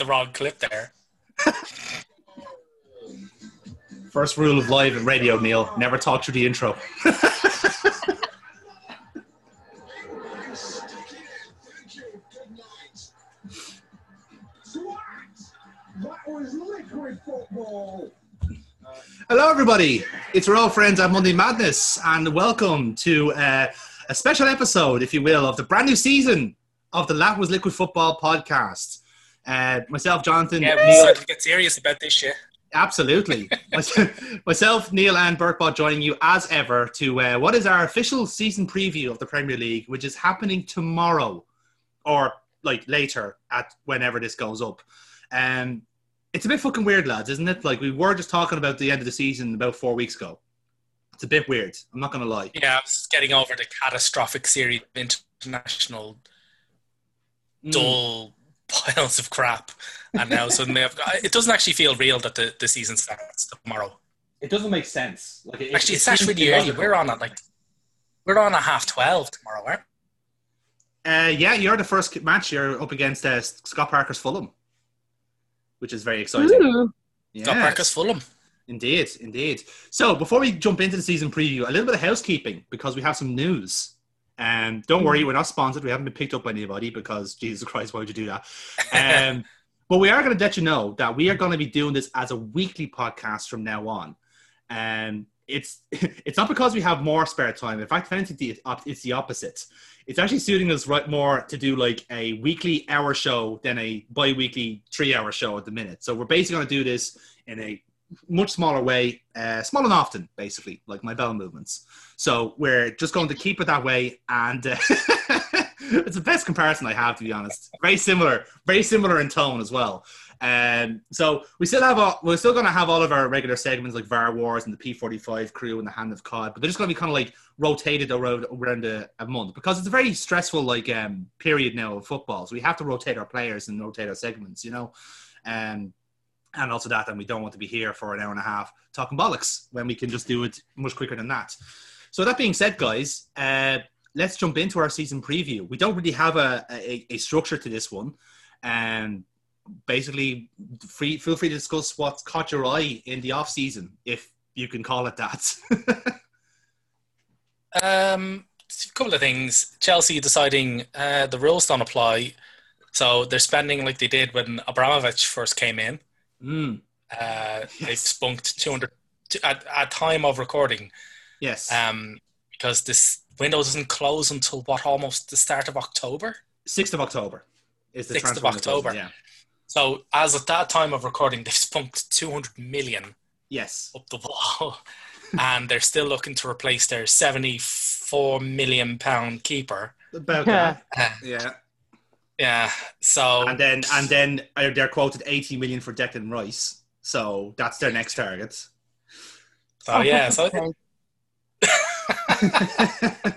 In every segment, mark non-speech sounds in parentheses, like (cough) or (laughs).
the wrong clip there. (laughs) First rule of live and radio, Neil: never talk through the intro. (laughs) Hello, everybody. It's our old friends at Monday Madness, and welcome to uh, a special episode, if you will, of the brand new season of the That Was Liquid Football podcast. Uh, myself, Jonathan, Yeah, we decided to get serious about this shit. absolutely. (laughs) myself, Neil, and Burkbot joining you as ever to uh, what is our official season preview of the Premier League, which is happening tomorrow, or like later at whenever this goes up. Um, it's a bit fucking weird, lads, isn't it? Like we were just talking about the end of the season about four weeks ago. It's a bit weird. I'm not gonna lie. Yeah, I was getting over the catastrophic series of international Mm. Dull piles of crap, and now suddenly I've got. It doesn't actually feel real that the, the season starts tomorrow. It doesn't make sense. Like it, Actually, it it's actually really early. illogical. We're on at like we're on at half twelve tomorrow, aren't Uh, yeah, you're the first match. You're up against uh, Scott Parker's Fulham, which is very exciting. Ooh. we? Got Yes. Fulham. Indeed, indeed. So before we jump into the season preview, a little bit of housekeeping because we have some news. Um, don't worry, we're not sponsored. We haven't been picked up by anybody because Jesus Christ, why would you do that? (laughs) Um, but we are going to let you know that we are going to be doing this as a weekly podcast from now on. And it's (laughs) it's not because we have more spare time. In fact, if anything, the- it's the opposite. It's actually suiting us right more to do like a weekly hour show than a bi-weekly three-hour show at the minute. So we're basically going to do this in a much smaller way, uh, small and often, basically, like my bell movements. So we're just going to keep it that way, and uh, (laughs) it's the best comparison I have, to be honest. Very similar, very similar in tone as well. Um, so we still have, all, we're still going to have all of our regular segments like VAR Wars and the P45 crew and the Hand of Cod, but they're just going to be kind of like rotated around around a, a month because it's a very stressful like um, period now of football. So we have to rotate our players and rotate our segments, you know. Um, and also that, and we don't want to be here for an hour and a half talking bollocks when we can just do it much quicker than that. So that being said, guys, uh, let's jump into our season preview. We don't really have a, a, a structure to this one, and basically, free feel free to discuss what's caught your eye in the off season, if you can call it that. (laughs) Um, a couple of things. Chelsea deciding uh, the rules don't apply, so they're spending like they did when Abramovich first came in. Mm, Uh, They've spunked 200 at, at time of recording yes, um, because this window doesn't close until what almost the start of October. sixth of October is the 6th of transfer closing, October. Yeah. So as at that time of recording, they've spunked 200 million Yes. up the wall, (laughs) and they're still looking to replace their 74 million pound keeper. About that. (laughs) Uh, Yeah. Yeah, so and then and then uh, they're quoted 80 million for Declan Rice. So that's their next target. so yeah, so so (laughs) the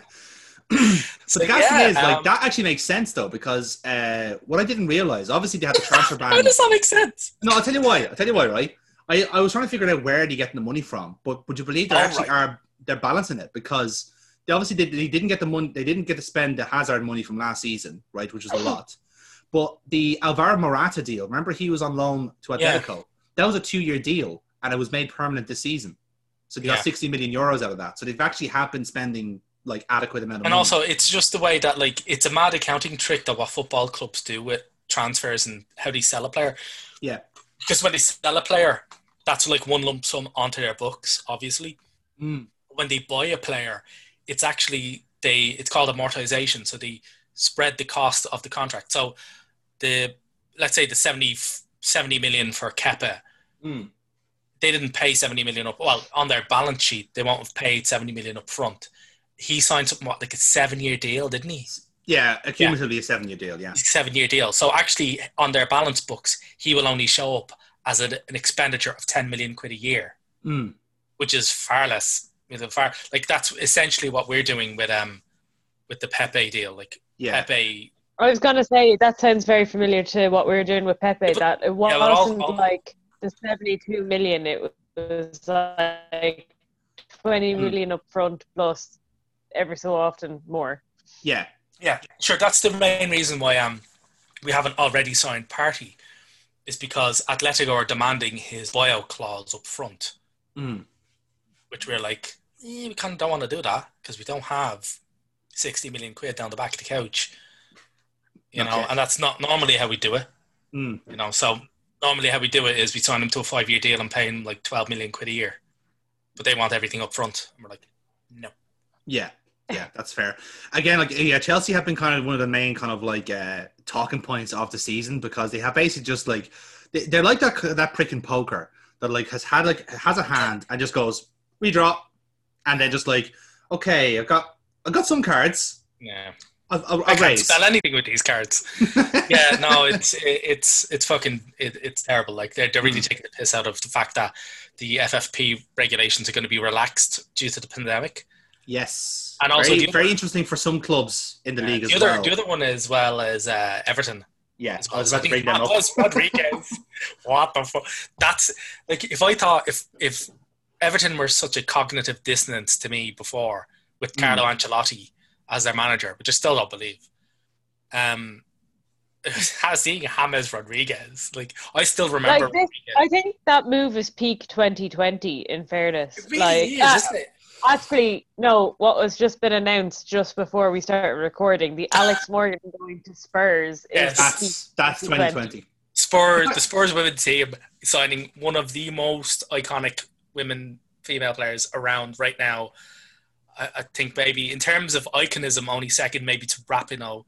So, yeah, thing is like um, that actually makes sense though because uh, what I didn't realize obviously they had the transfer ban. (laughs) how does that make sense? no, I'll tell you why. I'll tell you why. Right, I, I was trying to figure out where they're getting the money from, but would you believe they Oh, actually right. are they're balancing it because they obviously did, they didn't get the money they didn't get to spend the Hazard money from last season, right, which was a lot. (laughs) But the Alvaro Morata deal, remember he was on loan to Yeah. Atletico. That was a two-year deal, and it was made permanent this season. So they got 60 million euros out of that. So they've actually have been spending like adequate amount of And money. also, it's just the way that like it's a mad accounting trick that what football clubs do with transfers and how they sell a player. Yeah. Because when they sell a player, that's like one lump sum onto their books, obviously. Mm. When they buy a player, it's actually they it's called amortization. So they spread the cost of the contract. So the let's say the 70, 70 million for Kepa, Mm. they didn't pay 70 million up. Well, on their balance sheet, they won't have paid 70 million up front. He signed something what, like a seven year deal, didn't he? Yeah, accumulatively a seven-year deal. Yeah. Seven year deal. So actually, on their balance books, he will only show up as an expenditure of 10 million quid a year, Mm. which is far less. You know, far like that's essentially what we're doing with um with the Pepe deal. Like Yeah. Pepe, I was gonna say that sounds very familiar to what we were doing with Pepe. Yeah, but- that it yeah, but all- wasn't all- like the seventy-two million. It was like twenty Hmm. million up front plus every so often more. Yeah. yeah, sure. That's the main reason why um we haven't already signed Partey is because Atletico are demanding his buyout clause up front, Mm. which we're like, eh, we kind of don't want to do that because we don't have 60 million quid down the back of the couch. You know, and that's not normally how we do it. Mm. You know, so normally how we do it is we sign them to a five year deal and pay them like 12 million quid a year. But they want everything up front. And we're like, no. Yeah, yeah, (laughs) that's fair. Again, like yeah, Chelsea have been kind of one of the main kind of like uh, talking points of the season because they have basically just like they, they're like that that prick in poker that like has had like has a hand and just goes redraw, and then just like okay, I've got I've got some cards. Yeah. I'll, I'll, I I'll can't raise. spell anything with these cards. (laughs) yeah, no, it's it, it's it's fucking it, it's terrible. Like they're, they're really Mm. taking the piss out of the fact that the FFP regulations are going to be relaxed due to the pandemic. yes, And also very, very interesting for some clubs in the Uh, league the as other well. the other one as well as uh, Everton. yeah, as I was about to bring them up. Rodriguez. what the fuck? That's like if I thought if if Everton were such a cognitive dissonance to me before with Hmm. Carlo Ancelotti as their manager, which I still don't believe. Um, (laughs) seeing James Rodriguez, like I still remember. Like this- I think that move is peak 2020. In fairness, It really like is, uh, isn't it? actually, no. What was just been announced just before we started recording, the Alex (laughs) Morgan going to Spurs Yes. is That's peak that's 2020. Spurs, the Spurs women's team signing one of the most iconic women female players around right now. I, I think maybe in terms of iconism, only second maybe to Rapinoe.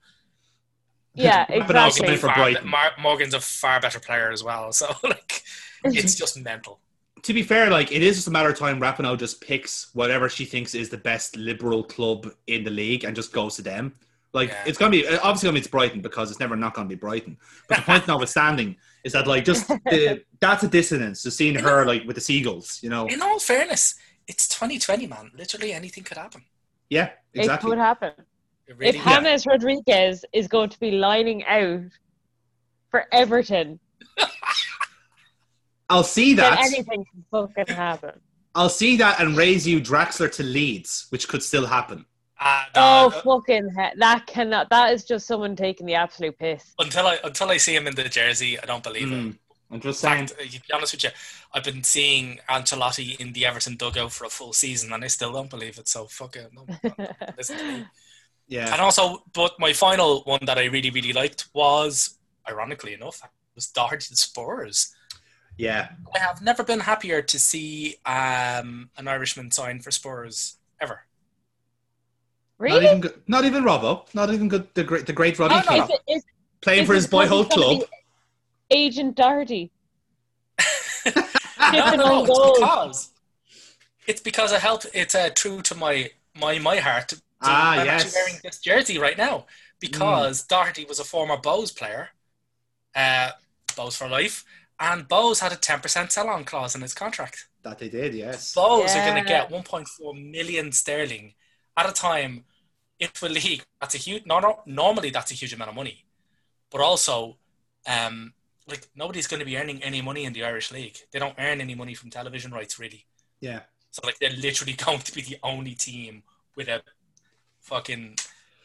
Yeah, But also exactly. meant for Far- Brighton. Mar- Morgan's a far better player as well. (laughs) So like, it's (laughs) just mental. to be fair, like it is just a matter of time. Rapinoe just picks whatever she thinks is the best liberal club in the league and just goes to them. Like Yeah. it's gonna be obviously gonna be it's Brighton because it's never not gonna be Brighton. But the point (laughs) notwithstanding is that like just (laughs) the, that's a dissonance to seeing her like with the seagulls. You know? In all fairness, it's 2020, man. Literally anything could happen. Yeah, exactly It could happen. It really if would. James Rodriguez is going to be lining out for Everton, (laughs) I'll see then that. anything can fucking happen. I'll see that and raise you Draxler to Leeds, which could still happen. Oh no, fucking he- that cannot. That is just someone taking the absolute piss. until I until I see him in the jersey, I don't believe it. Mm, I'm just saying. fact, uh, to be honest with you, I've been seeing Ancelotti in the Everton dugout for a full season, and I still don't believe it. So fuck it. No, no, (laughs) listen. Yeah. And also, but my final one that I really really liked was, ironically enough, was Doherty to Spurs. Yeah. I have never been happier to see um, an Irishman sign for Spurs ever. Not really? even good, not even Robbo. Not even good. The great, the great Roddy No, no, Is it- is- playing is for his boyhood because he's gonna club. Agent Doherty. (laughs) no, no, no, it's goals. because it's because I help. It's uh, true to my my my heart. To, Ah, I'm yes. actually wearing this jersey right now because Doherty was a former Bohs player, uh, Bohs for life, and Bohs had a ten percent sell-on clause in his contract. That they did, yes. Bohs are going to get 1.4 million sterling at a time into a league. That's a huge. No, no, normally that's a huge amount of money, but also, um, like nobody's going to be earning any money in the Irish league. They don't earn any money from television rights, really. Yeah. So like they're literally (laughs) going to be the only team with a fucking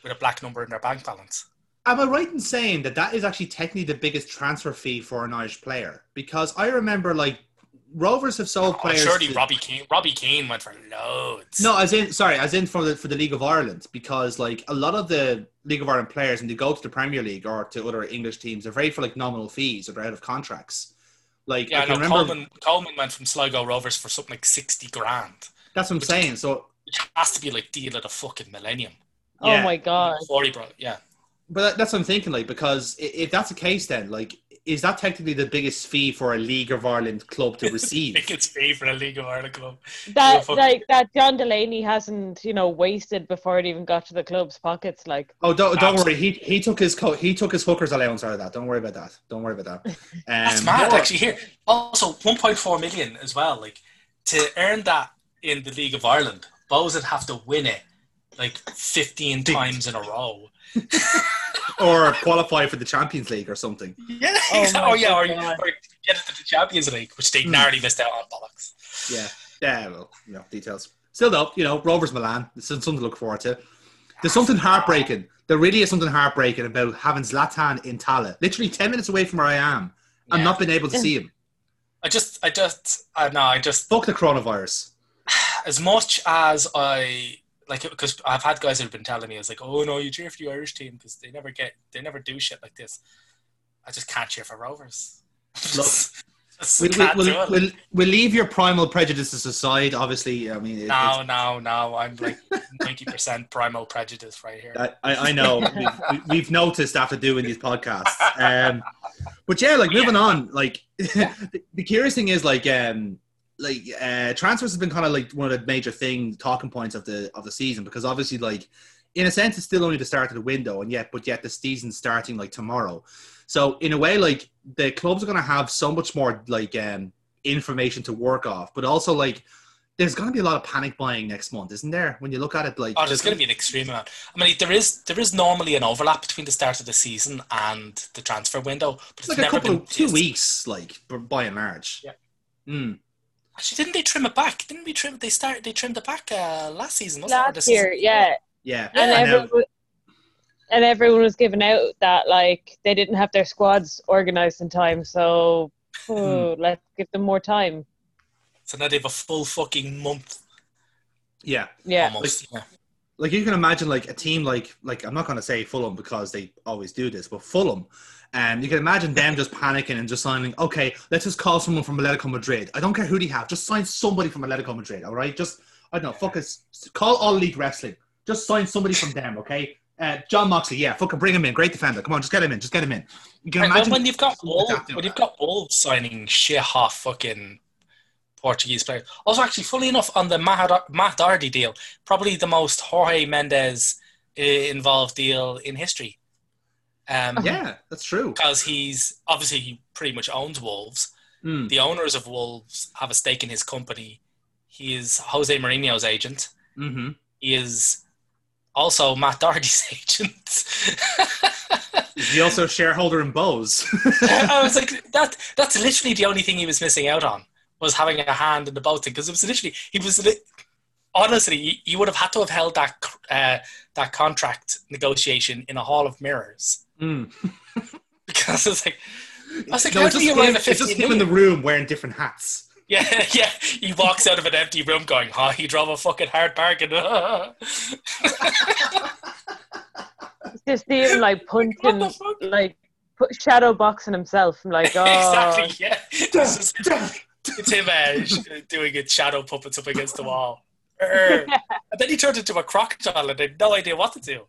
with a black number in their bank balance. Am I right in saying that that is actually technically the biggest transfer fee for an Irish player? Because I remember like Rovers have sold Oh, players. surely to- Robbie Keane. Robbie Keane went for loads. No, as in sorry, as in for the for the League of Ireland, because like a lot of the League of Ireland players, and they go to the Premier League or to other English teams, they're very for like nominal fees or they're out of contracts. Like Yeah, I can no, remember Coleman, Coleman went from Sligo Rovers for something like 60 grand, that's what I'm which- saying. So it has to be like deal of the fucking millennium. Oh yeah. Oh my god. Before bro. yeah. But that's what I'm thinking, like, because if that's the case, then like, is that technically the biggest fee for a League of Ireland club to (laughs) receive? I think it's free for a League of Ireland club. (laughs) That fuck- like that John Delaney hasn't you know wasted before it even got to the club's pockets. Like oh, don't don't worry. He he took his co- he took his hooker's allowance out of that. Don't worry about that. Don't worry about that. (laughs) Um, That's mad, more- actually. Here, also 1.4 million as well. Like to earn that in the League of Ireland, Bohs would have to win it like 15 times in a row. Or qualify for the Champions League or something. Yeah, Oh exactly. oh, yeah, or, or get it to the Champions League, which they Hmm. narrowly missed out on bollocks. Yeah, yeah. Well, you know, details. Still though, you know, Rovers Milan. This is something to look forward to. There's something heartbreaking. There really is something heartbreaking about having Zlatan in Tallaght, literally ten minutes away from where I am, and not been able to see him. I just, I just, I know, I just Fuck the coronavirus. (sighs) as much as I like because I've had guys that have been telling me it's like, oh no, you cheer for the Irish team because they never get, they never do shit like this. I just can't cheer for Rovers. (laughs) Look, We'll, we'll, we'll, we'll, leave your primal prejudices aside. Obviously, I mean, it, no, no, no. I'm like ninety percent primal prejudice right here. I, I I know (laughs) we've, we- we've noticed after doing these podcasts. Um, but yeah, like moving on. Like (laughs) the, the curious thing is like um, like uh, transfers has been kind of like one of the major thing talking points of the of the season because obviously like in a sense it's still only the start of the window and yet but yet the season's starting like tomorrow. So in a way, like the clubs are going to have so much more like um, information to work off, but also like there's going to be a lot of panic buying next month, isn't there? When you look at it, like Oh, there's going to be an extreme amount. I mean, there is there is normally an overlap between the start of the season and the transfer window, but it's it's like a couple been of two weeks, like by and large. Yeah. Mm. Actually, didn't they trim it back? Didn't we trim? They started. They trimmed it back uh, last season. Wasn't it? Last this year, season? yeah. Yeah, and everyone, and everyone was giving out that like they didn't have their squads organized in time, so oh, let's give them more time. So now they have a full fucking month yeah. Yeah, almost. yeah. Like you can imagine, like a team like like I'm not going to say Fulham because they always do this, but Fulham, and you can imagine them just panicking and just signing. Okay, let's just call someone from Atletico Madrid. I don't care who they have, just sign somebody from Atletico Madrid. All right, just I don't know, fuck us. Call All Elite Wrestling. Just sign somebody from them. Okay. Uh, Jon Moxley, yeah, fucking bring him in. Great defender. Come on, just get him in. Just get him in. You can Right, imagine when you've got all, when you've got Wolves signing shit hot fucking Portuguese players. Also, actually, fully enough, on the Matt, Matt Doherty deal, probably the most Jorge Mendes uh, involved deal in history. Um, Yeah, that's true. because he's obviously he pretty much owns Wolves. Mm. The owners of Wolves have a stake in his company. He is Jose Mourinho's agent. hmm He is also Matt Doherty's (laughs) agent. Is he also a shareholder in Bohs? I was (laughs) like, that. That's literally the only thing he was missing out on was having a hand in the boat thing because it was literally he was honestly he, he would have had to have held that uh, that contract negotiation in a hall of mirrors Mm. (laughs) because it's like I was like, No, how it's do just, you him, arrive it's at just him in the room wearing different hats. (laughs) Yeah, yeah. He walks out of an empty room going, "Oh, he drove a fucking hard bargain." It's (laughs) just see him like what punching, like put shadow boxing himself. I'm like, oh, exactly. Yeah. It's, just, it's him uh, sh- doing it shadow puppets up against the wall. Err. And then he turned into a crocodile and they had no idea what to do.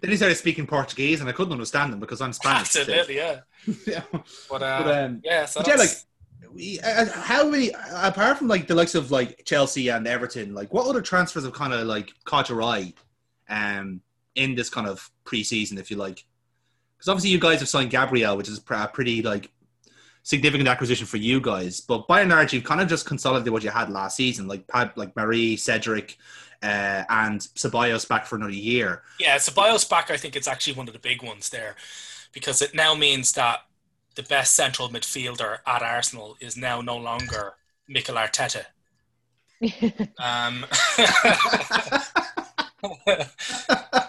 Then he started speaking Portuguese, and I couldn't understand him because I'm Spanish. Absolutely, yeah. (laughs) yeah. But, uh, But, um, yeah, so but yeah, like we, uh, how many apart from like the likes of like Chelsea and Everton, like what other transfers have kind of like caught your eye, um, in this kind of preseason, if you like? Because obviously you guys have signed Gabriel, which is a pretty like significant acquisition for you guys. But by and large, you've kind of just consolidated what you had last season, like Pat, like Mari, Cedric, uh, and Ceballos back for another year. yeah, so Bios back, I think it's actually one of the big ones there because it now means that the best central midfielder at Arsenal is now no longer Mikel Arteta. (laughs) Um,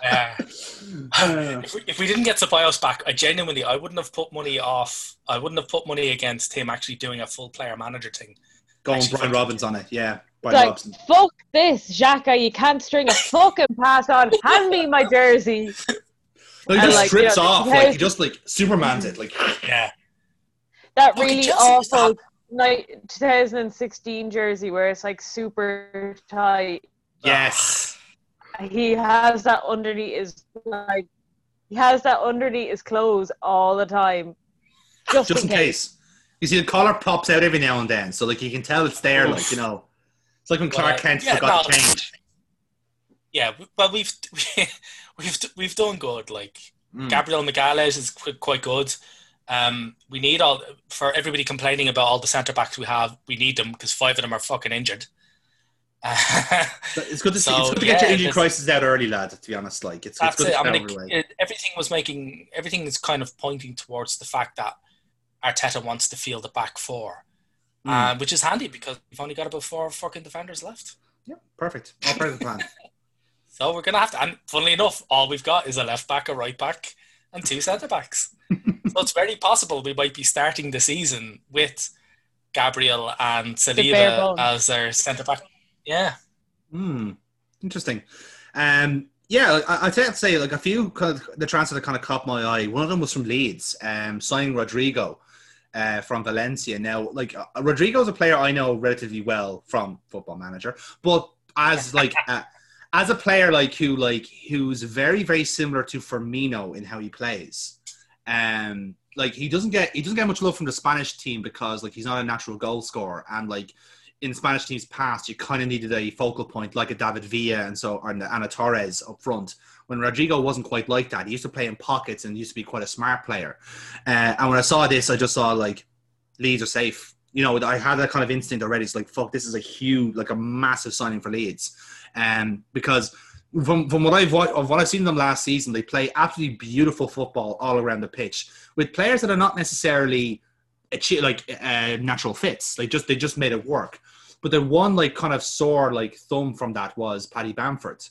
yeah. (laughs) (laughs) if, we, if we didn't get Ceballos back, I genuinely I wouldn't have put money off. I wouldn't have put money against him actually doing a full player manager thing. Going Brian Robbins on it, yeah, Brian like, Robson. fuck this, Xhaka. You can't string a fucking pass on. Hand me my jersey. (laughs) No, he just like, strips you know, off, like he just like Superman's it, like (sighs) Yeah, That Fucking really Chelsea awful like 2016 jersey where it's like super tight. yes. He has that underneath his like he has that underneath his clothes all the time. Just, just in case. You see the collar pops out every now and then, so like you can tell it's there. Like you know, it's like when Clark Well, Kent yeah, forgot no. to change. yeah. Well, we've (laughs) we've we've done good. Like Mm. Gabriel Magalhaes is quite good. Um, we need all for everybody complaining about all the centre backs we have. We need them because five of them are fucking injured. (laughs) It's good to see. So, it's good to get yeah, your injury crisis out early, lad. To be honest, like it's, it's good it. to I mean, over the way. it, it, everything was making everything is kind of pointing towards the fact that Arteta wants to field the back four, Mm. uh, which is handy because we've only got about four fucking defenders left. yeah, perfect. All part of the plan. (laughs) So we're gonna have to. And funnily enough, all we've got is a left back, a right back, and two centre backs. (laughs) So it's very possible we might be starting the season with Gabriel and bare Saliba as our centre back. Yeah. Hmm. Interesting. Um. Yeah, I, I'd have to say like a few kind of the transfer that kind of caught my eye. One of them was from Leeds, um, signing Rodrigo uh, from Valencia. Now, like uh, Rodrigo's a player I know relatively well from Football Manager, but as (laughs) like uh, as a player like who like who's very very similar to Firmino in how he plays. Um, like he doesn't get he doesn't get much love from the Spanish team because like he's not a natural goal scorer and like in Spanish teams past, you kind of needed a focal point like a David Villa and so or Ana Torres up front. When Rodrigo wasn't quite like that, he used to play in pockets and used to be quite a smart player. Uh, and when I saw this, I just saw like Leeds are safe. You know, I had that kind of instinct already. It's like fuck, this is a huge, like a massive signing for Leeds, um, because from from what I've of what I've seen them last season, they play absolutely beautiful football all around the pitch with players that are not necessarily achi- like uh, natural fits. Like just they just made it work. But the one like kind of sore like thumb from that was Paddy Bamford,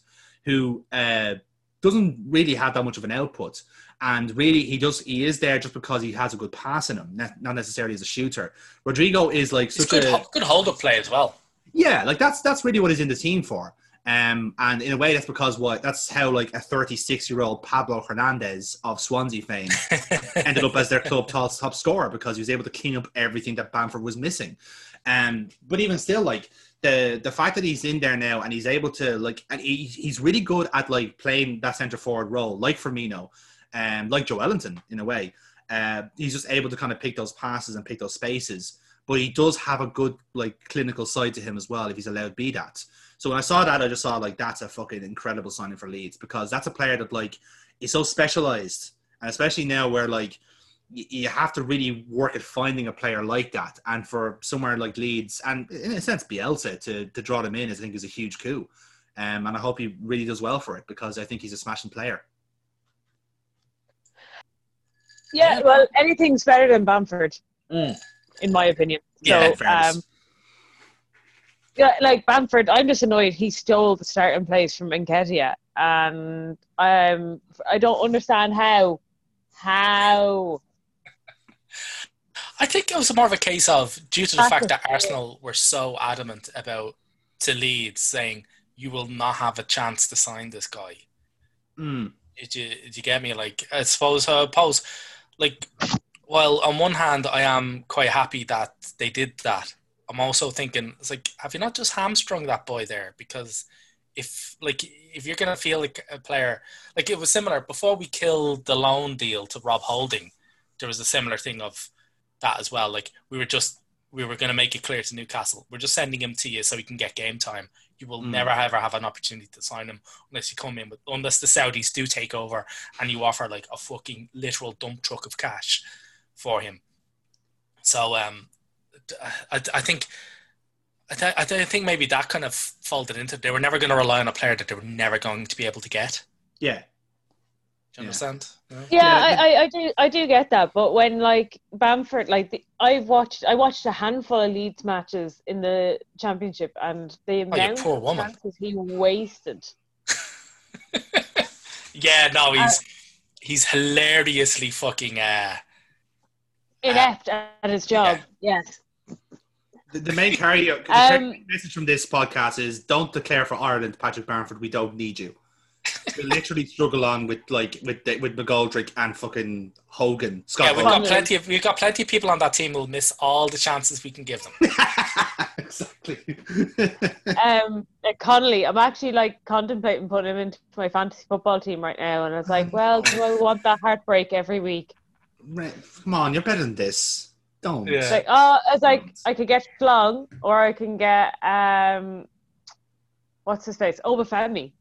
who uh, doesn't really have that much of an output. And really, he does. He is there just because he has a good pass in him, not necessarily as a shooter. Rodrigo is like It's such good, a good hold up play as well. yeah, like that's that's really what he's in the team for. Um, and in a way, that's because what that's how like a 36 year old Pablo Hernandez of Swansea fame (laughs) ended up as their club top, top scorer because he was able to clean up everything that Bamford was missing. Um, but even still, like the the fact that he's in there now and he's able to like, and he, he's really good at like playing that centre forward role, like Firmino, um, like Joelinton in a way. Uh, he's just able to kind of pick those passes and pick those spaces. But he does have a good like clinical side to him as well if he's allowed to be that. So when I saw that, I just saw like that's a fucking incredible signing for Leeds because that's a player that like is so specialized, and especially now where like y- you have to really work at finding a player like that. And for somewhere like Leeds, and in a sense Bielsa to to draw them in, is, I think is a huge coup. Um, and I hope he really does well for it because I think he's a smashing player. Yeah, well, anything's better than Bamford, in my opinion. Yeah, so, fairness. um, yeah, like Bamford, I'm just annoyed he stole the starting place from Nketiah, and um, I don't understand how. How? I think it was more of a case of due to the That's fact a- that Arsenal were so adamant about to Leeds saying you will not have a chance to sign this guy. Mm. Did you, did you get me? Like, I suppose, uh, pose, like, well on one hand, I am quite happy that they did that. I'm also thinking, it's like, have you not just hamstrung that boy there? Because if, like, if you're gonna feel like a player, like it was similar before we killed the loan deal to Rob Holding, there was a similar thing of that as well. Like, we were just, we were gonna make it clear to Newcastle, we're just sending him to you so he can get game time. You will Mm. never ever have an opportunity to sign him unless you come in with unless the Saudis do take over and you offer like a fucking literal dump truck of cash for him. So um, I, I think I, th- I th- I think maybe that kind of folded into they were never going to rely on a player that they were never going to be able to get. Yeah, Do you Yeah. understand? No? Yeah, Yeah, I, I, I do I do get that, but when like Bamford, like the, I've watched I watched a handful of Leeds matches in the Championship, and the Oh, you amount poor of woman. chances he wasted. (laughs) Yeah, no, he's he's hilariously fucking. Uh, Inept at his job. Yes. The, the main carry Um, message from this podcast is: don't declare for Ireland, Patrick Bamford. We don't need you. We literally struggle on with like with with McGoldrick and fucking Hogan, Scott. yeah, we've Hogan. got plenty of we've got plenty of people on that team who'll miss all the chances we can give them. (laughs) exactly. Um, Connolly, I'm actually like contemplating putting him into my fantasy football team right now, and I was like, well, do I want that heartbreak every week? Come on, you're better than this. Don't. Yeah. It's like, oh, I was like, I could get Flung, or I can get um, what's his face, Obafemi.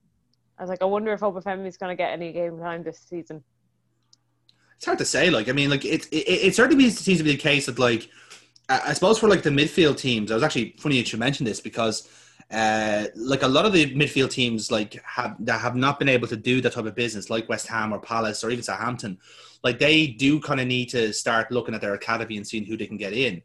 I was like, I wonder if Obafemi's going to get any game time this season. It's hard to say. Like, I mean, like it. It, it certainly seems to be the case that, like, I, I suppose for like the midfield teams. I was actually funny that you mentioned this because, uh, like a lot of the midfield teams, like have that have not been able to do that type of business, like West Ham or Palace or even Southampton. Like they do kind of need to start looking at their academy and seeing who they can get in.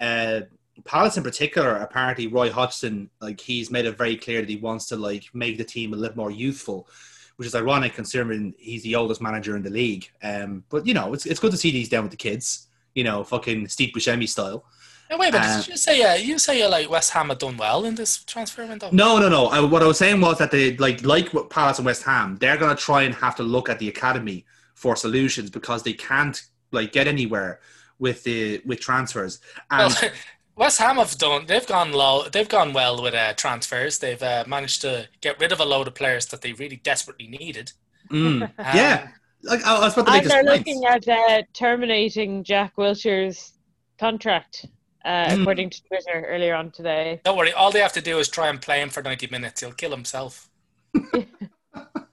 Uh, Palace in particular, apparently Roy Hodgson, like he's made it very clear that he wants to like make the team a little more youthful, which is ironic considering he's the oldest manager in the league. Um, but you know, it's it's good to see these down with the kids. You know, fucking Steve Buscemi style. No, wait, but did you say uh, you say uh, like West Ham have done well in this transfer window? No, no, no. I, what I was saying was that they like like what Palace and West Ham, they're gonna try and have to look at the academy for solutions because they can't like get anywhere with the with transfers. And Well, (laughs) West Ham have done. They've gone low. They've gone well with uh, transfers. They've uh, managed to get rid of a load of players that they really desperately needed. mm, (laughs) Um, yeah, like I, I was about to make And this they're point. looking at uh, terminating Jack Wilshere's contract, uh, Mm. according to Twitter earlier on today. Don't worry. All they have to do is try and play him for ninety minutes. He'll kill himself. (laughs)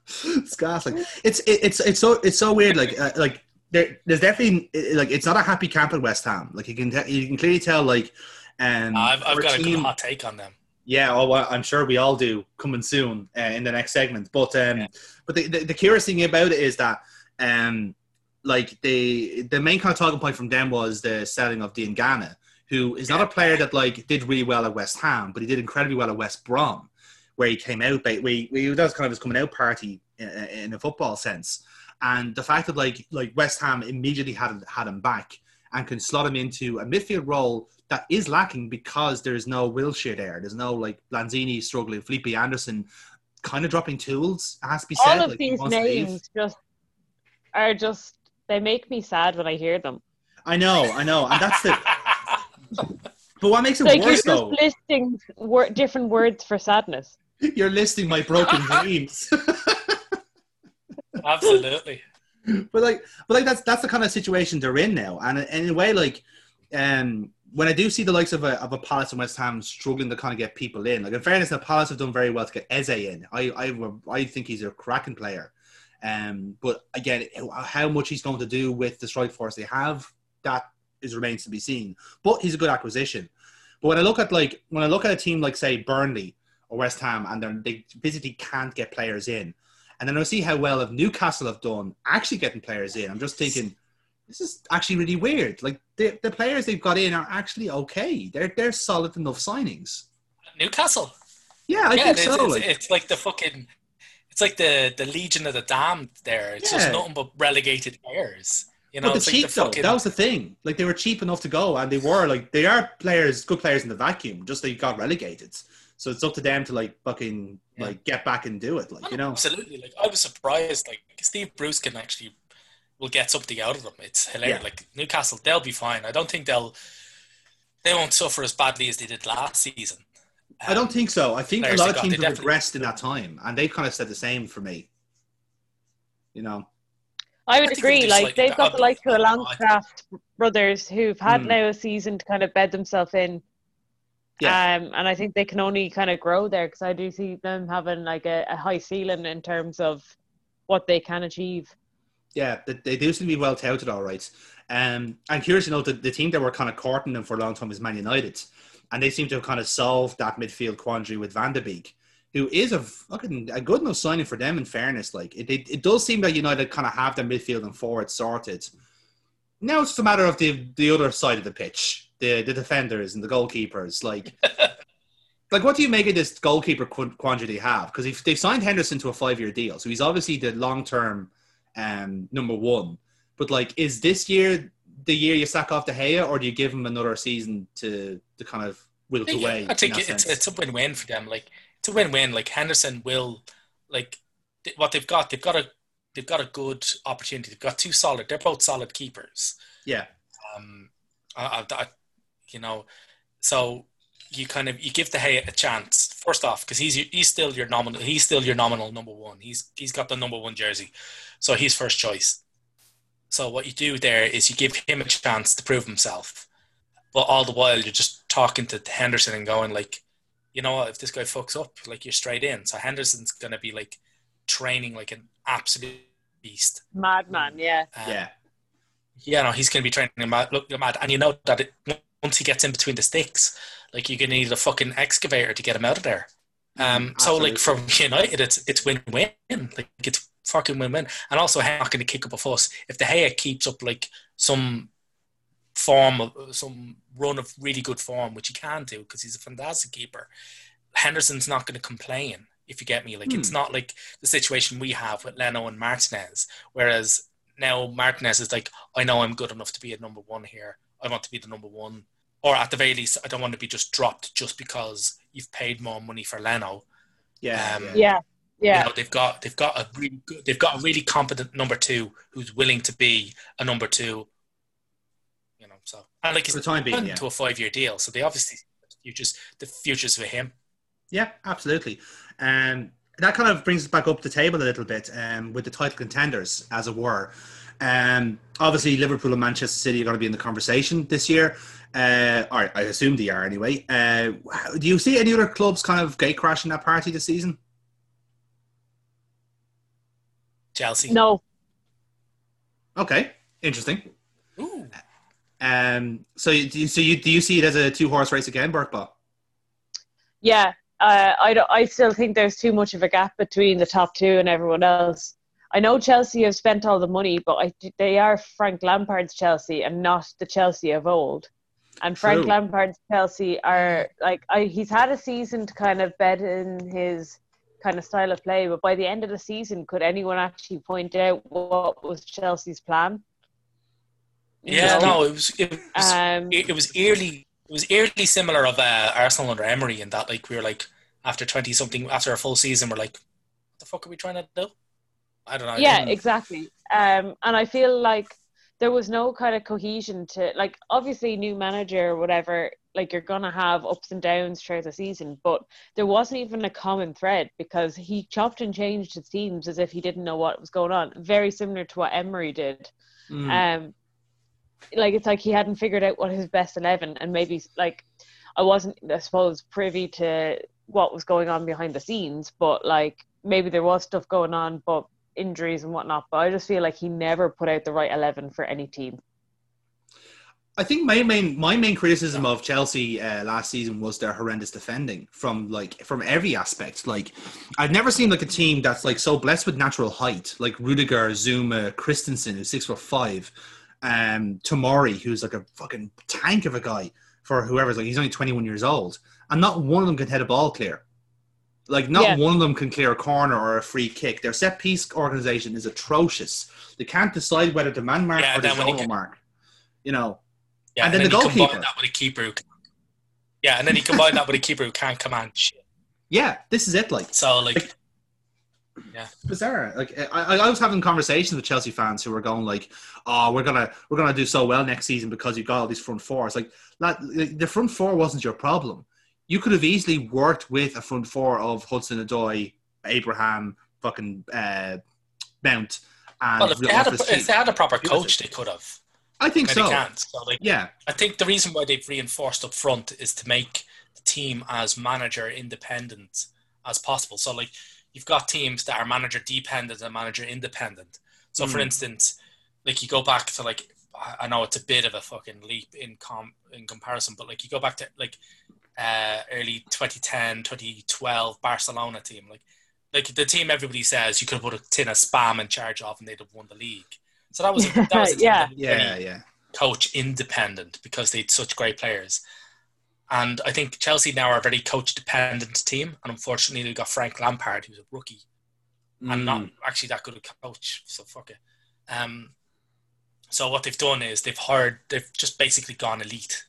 (laughs) it's gas. Like it's it, it's it's so it's so weird. Like uh, like there, there's definitely like it's not a happy camp at West Ham. Like you can te- you can clearly tell. Like um, I've, I've our got a team- good hot take on them. Yeah, oh, well, I'm sure we all do coming soon uh, in the next segment. But um, Yeah. but the, the, the curious thing about it is that um, like the the main kind of talking point from them was the selling of Diangana, who is not a player that like did really well at West Ham, but he did incredibly well at West Brom, where he came out. Where he, where he was kind of his coming out party in, in a football sense. And the fact that like like West Ham immediately had had him back and can slot him into a midfield role that is lacking because there's no Wilshere there. There's no like Lanzini struggling, Felipe Anderson kind of dropping tools. It has to be said. All of like, these names just are just they make me sad when I hear them. I know, I know, and that's the. (laughs) But what makes it Like you're just though? listing wor- different words for sadness. You're listing my broken (laughs) dreams. (laughs) Absolutely. but like, but like that's that's the kind of situation they're in now, and in a way, like, um, when I do see the likes of a of a Palace and West Ham struggling to kind of get people in, like in fairness, the Palace have done very well to get Eze in. I I I think he's a cracking player, um, but again, how much he's going to do with the strike force they have, that is remains to be seen. But he's a good acquisition. But when I look at like when I look at a team like say Burnley or West Ham, and they physically can't get players in, and then I see how well if Newcastle have done actually getting players in, I'm just thinking this is actually really weird. Like the, the players they've got in are actually okay. They're they're solid enough signings. Newcastle. Yeah, I yeah, think it's, so. it's, like, it's like the fucking. It's like the the Legion of the Damned. There, it's Yeah. just nothing but relegated players. You know, but the it's like cheap the though, fucking. that was the thing. Like they were cheap enough to go, and they were like they are players, good players in the vacuum. Just they got relegated, so it's up to them to like fucking Yeah. like get back and do it. Like you know, Absolutely. Like I was surprised. Like Steve Bruce can actually will get something out of them. It's hilarious. Yeah. Like Newcastle, they'll be fine. I don't think they'll they won't suffer as badly as they did last season. I don't think so. I think a lot of got, teams have definitely- regressed in that time, and they've kind of said the same for me. You know, I would I agree. Like, like- they've got the I- likes of the I- Longstaff brothers who've had Hmm. now a season to kind of bed themselves in. Yeah. Um, and I think they can only kind of grow there because I do see them having like a, a high ceiling in terms of what they can achieve. yeah, they, do seem to be well touted, all right. Um, I'm curious to know that the team that were kind of courting them for a long time is Man United, and they seem to have kind of solved that midfield quandary with Van de Beek, who is a fucking a good enough signing for them. In fairness, like it, it, it does seem that United kind of have their midfield and forward sorted. Now it's just a matter of the the other side of the pitch, the the defenders and the goalkeepers. Like, (laughs) like what do you make of this goalkeeper qu- quandary they have? Because if they've signed Henderson to a five year deal, so he's obviously the long term um, number one. But like, is this year the year you sack off De Gea, or do you give him another season to to kind of wilt away? I think in it's it's a win win for them. Like it's a win win. Like Henderson will like th- what they've got. They've got a they've got a good opportunity. They've got two solid. They're both solid keepers. yeah, Um, I, I- you know, so you kind of you give De Gea a chance first off because he's he's still your nominal. He's still your nominal number one. He's he's got the number one jersey, so he's first choice. So what you do there is you give him a chance to prove himself, but all the while you're just talking to Henderson and going like, you know what, if this guy fucks up, like you're straight in. So Henderson's gonna be like training like an absolute beast. Madman, yeah. Um, yeah, yeah, no, he's going to be training mad, look mad, and you know that it, once he gets in between the sticks, like you're going to need a fucking excavator to get him out of there. Um, Mm, so like from United, it's it's win win, like it's fucking win win, and also I'm not going to kick up a fuss if De Gea keeps up like some form of some run of really good form, which he can do because he's a fantastic keeper. Henderson's not going to complain If you get me, like it's not like the situation we have with Leno and Martinez, whereas now Martinez is like, I know I'm good enough to be a number one here. I want to be the number one, or at the very least, I don't want to be just dropped just because you've paid more money for Leno. Yeah, Um, yeah. Yeah, yeah, You know, they've got they've got a really good, they've got a really competent number two who's willing to be a number two. You know, so and like For he's the time being, yeah. to a five year deal, so they obviously the futures the futures for him. Yeah, absolutely. Um, that kind of brings us back up the table a little bit um, with the title contenders, as it were. Um, obviously, Liverpool and Manchester City are going to be in the conversation this year. Uh, or I assume they are anyway. Uh, do you see any other clubs kind of gate crashing that party this season? Chelsea. no, Okay, interesting. Ooh. Um, so, you- do you, so you, do you see it as a two horse race again, Burkball? yeah. Uh, I I still think there's too much of a gap between the top two and everyone else. I know Chelsea have spent all the money, but I, they are Frank Lampard's Chelsea and not the Chelsea of old. And Frank True. Lampard's Chelsea are like I, he's had a season to kind of bed in his kind of style of play, but by the end of the season, could anyone actually point out what was Chelsea's plan? Yeah, No. no, it was it was Um, it, it was eerily it was eerily similar of uh, Arsenal under Emery in that like we were like after twenty something after a full season we're like what the fuck are we trying to do? I don't know. yeah exactly um and i feel like there was no kind of cohesion to like obviously new manager or whatever like you're gonna have ups and downs throughout the season but there wasn't even a common thread because he chopped and changed his teams as if he didn't know what was going on very similar to what emery did Mm. um like it's like he hadn't figured out what his best 11 and maybe like i wasn't i suppose privy to what was going on behind the scenes but like maybe there was stuff going on but injuries and whatnot but i just feel like he never put out the right 11 for any team I think my main my main criticism of Chelsea uh, last season was their horrendous defending from like from every aspect. Like I've never seen like a team that's like so blessed with natural height, like Rudiger, Zouma, Christensen, who's six foot five, um, Tomori, who's like a fucking tank of a guy for whoever's like he's only twenty one years old, and not one of them can head a ball clear. Like not Yeah. one of them can clear a corner or a free kick. Their set piece organization is atrocious. They can't decide whether to man mark Yeah, or to then when you solo get- mark. You know, Yeah, And then the you combine goalkeeper. that with a keeper who can, Yeah, and then you combine that with a keeper who can't command shit. Yeah, this is it. Like So like Yeah. bizarre. Like I, I was having conversations with Chelsea fans who were going like, "Oh, we're gonna we're gonna do so well next season because you've got all these front four." It's like that. The front four wasn't your problem. You could have easily worked with a front four of Hudson Odoi, Abraham, fucking uh, Mount, and well if they had a if they had a proper coach they could have. I think so. can't. So like Yeah, I think the reason why they've reinforced up front is to make the team as manager independent as possible. So like you've got teams that are manager dependent and manager independent. So for Mm. instance, like you go back to like I I know it's a bit of a fucking leap in com in comparison, but like you go back to like uh, early 2010, 2012 Barcelona team, like like the team everybody says you could put a tin of spam in charge of and they'd have won the league. So that was a, that was a (laughs) team Yeah. that yeah, yeah. coach independent because they'd such great players. And I think Chelsea now are a very coach dependent team. And unfortunately, they got Frank Lampard, who's a rookie and Mm. not actually that good a coach. So fuck it. Um, so what they've done is they've hired, they've just basically gone elite.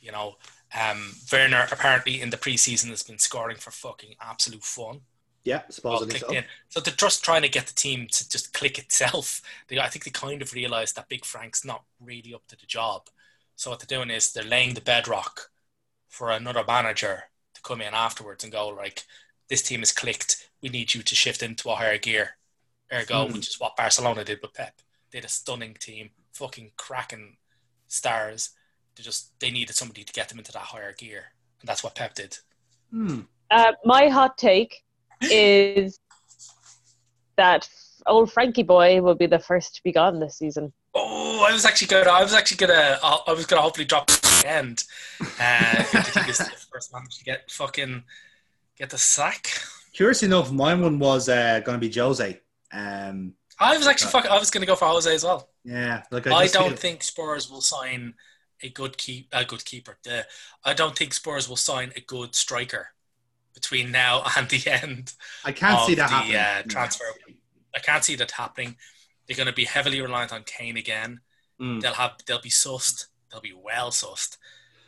You know, um, Werner apparently in the preseason has been scoring for fucking absolute fun yeah, supposedly so. in. So they're just trying to get the team to just click itself. (laughs) They, I think they kind of realised that Big Frank's not really up to the job. So what they're doing is they're laying the bedrock for another manager to come in afterwards and go like, this team is clicked. We need you to shift into a higher gear. Ergo, Mhm. which is what Barcelona did with Pep. They had a stunning team, fucking cracking stars. They just they needed somebody to get them into that higher gear, and that's what Pep did. Hmm. uh, my hot take is that old frankie boy will be the first to be gone this season Oh, I was actually gonna. I was actually gonna. I was gonna hopefully drop at (laughs) the end. Uh, I think he's the first man to get fucking get the sack. Curious enough, mine one was uh, going to be Jose. Um, I was actually fucking. I was gonna go for Jose as well. yeah, like I just don't feel- think Spurs will sign a good keep a good keeper. I don't think Spurs will sign a good striker. between now (laughs) and the end I can't see that the happening. uh, transfer. I can't see that happening. They're going to be heavily reliant on Kane again. Mm. They'll have they'll be sussed. They'll be well sussed.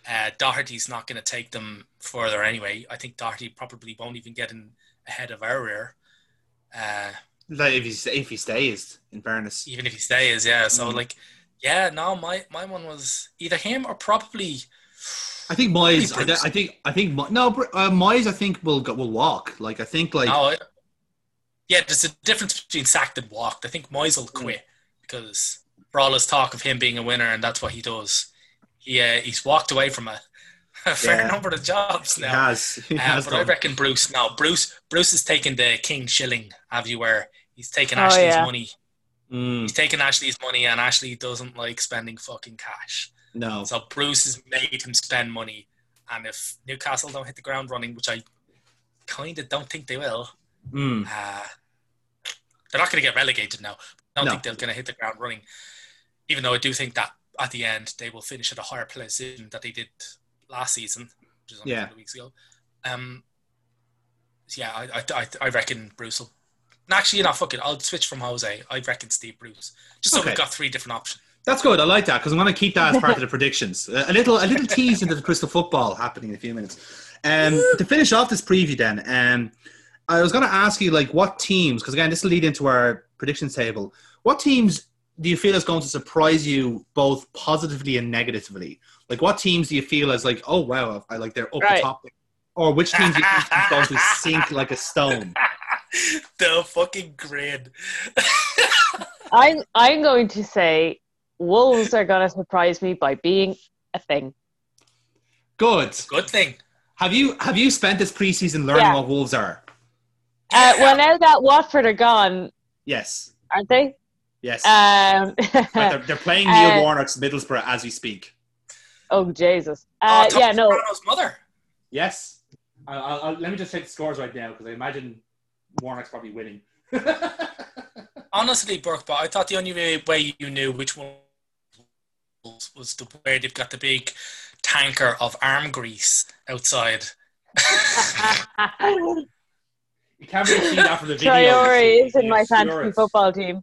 Uh, Doherty's not going to take them further anyway. I think Doherty probably won't even get in ahead of Aurier. Uh, Like if he if he stays, in fairness. even if he stays, yeah. So Mm. like, yeah, no, my my one was either him or probably I think Moyes. I, I think I think no. Uh, Moyes, I think will go, will walk. Like I think like no. it- Yeah, there's a difference between sacked and walked. I think Moyes Mm. will quit because for all his talk of him being a winner and that's what he does, he uh, he's walked away from a, (laughs) a fair Yeah. number of jobs he now. has. He Uh, has but I reckon Bruce. now. Bruce. Bruce is taking the king shilling. Have you where he's taking Oh, Ashley's yeah. money. Mm, He's taking Ashley's money, and Ashley doesn't like spending fucking cash. no. So Bruce has made him spend money, and if Newcastle don't hit the ground running, which I kind of don't think they will, Mm, uh, they're not going to get relegated now. I don't No. think they're going to hit the ground running. Even though I do think that at the end they will finish at a higher position that they did last season, which is only Yeah. a couple of weeks ago. Um, yeah, I, I, I, I reckon Bruce will. Actually, you know, fuck it. I'll switch from Jose. I reckon Steve Bruce. Just so Okay. we've got three different options. That's good. I like that because I'm going to keep that as part of the predictions. A a little, a little tease into the crystal football happening in a few minutes. Um, to finish off this preview, then, um, I was going to ask you like what teams, because again, this will lead into our predictions table. What teams do you feel is going to surprise you both positively and negatively? Like, what teams do you feel as like, oh wow, I like they're up Right. the top, or which teams do you think is going to sink like a stone? (laughs) the fucking grid. (laughs) I'm I'm going to say Wolves are going to surprise me by being a thing. Good. Good thing. Have you have you spent this preseason learning Yeah. what Wolves are? Uh, well, now that Watford are gone, Yes. aren't they? Yes. Um, (laughs) they're, they're playing Neil (laughs) Uh, Warnock's Middlesbrough as we speak. oh Jesus! Oh, Uh, Tom yeah, no. Soprano's mother. Yes. I, I, I, let me just check the scores right now because I imagine Warnock's probably winning. (laughs) Honestly, Burke, but I thought the only way- way you knew which one was, was the way they've got the big tanker of arm grease outside. you can't really see that from the video. Traore is in my fantasy football team.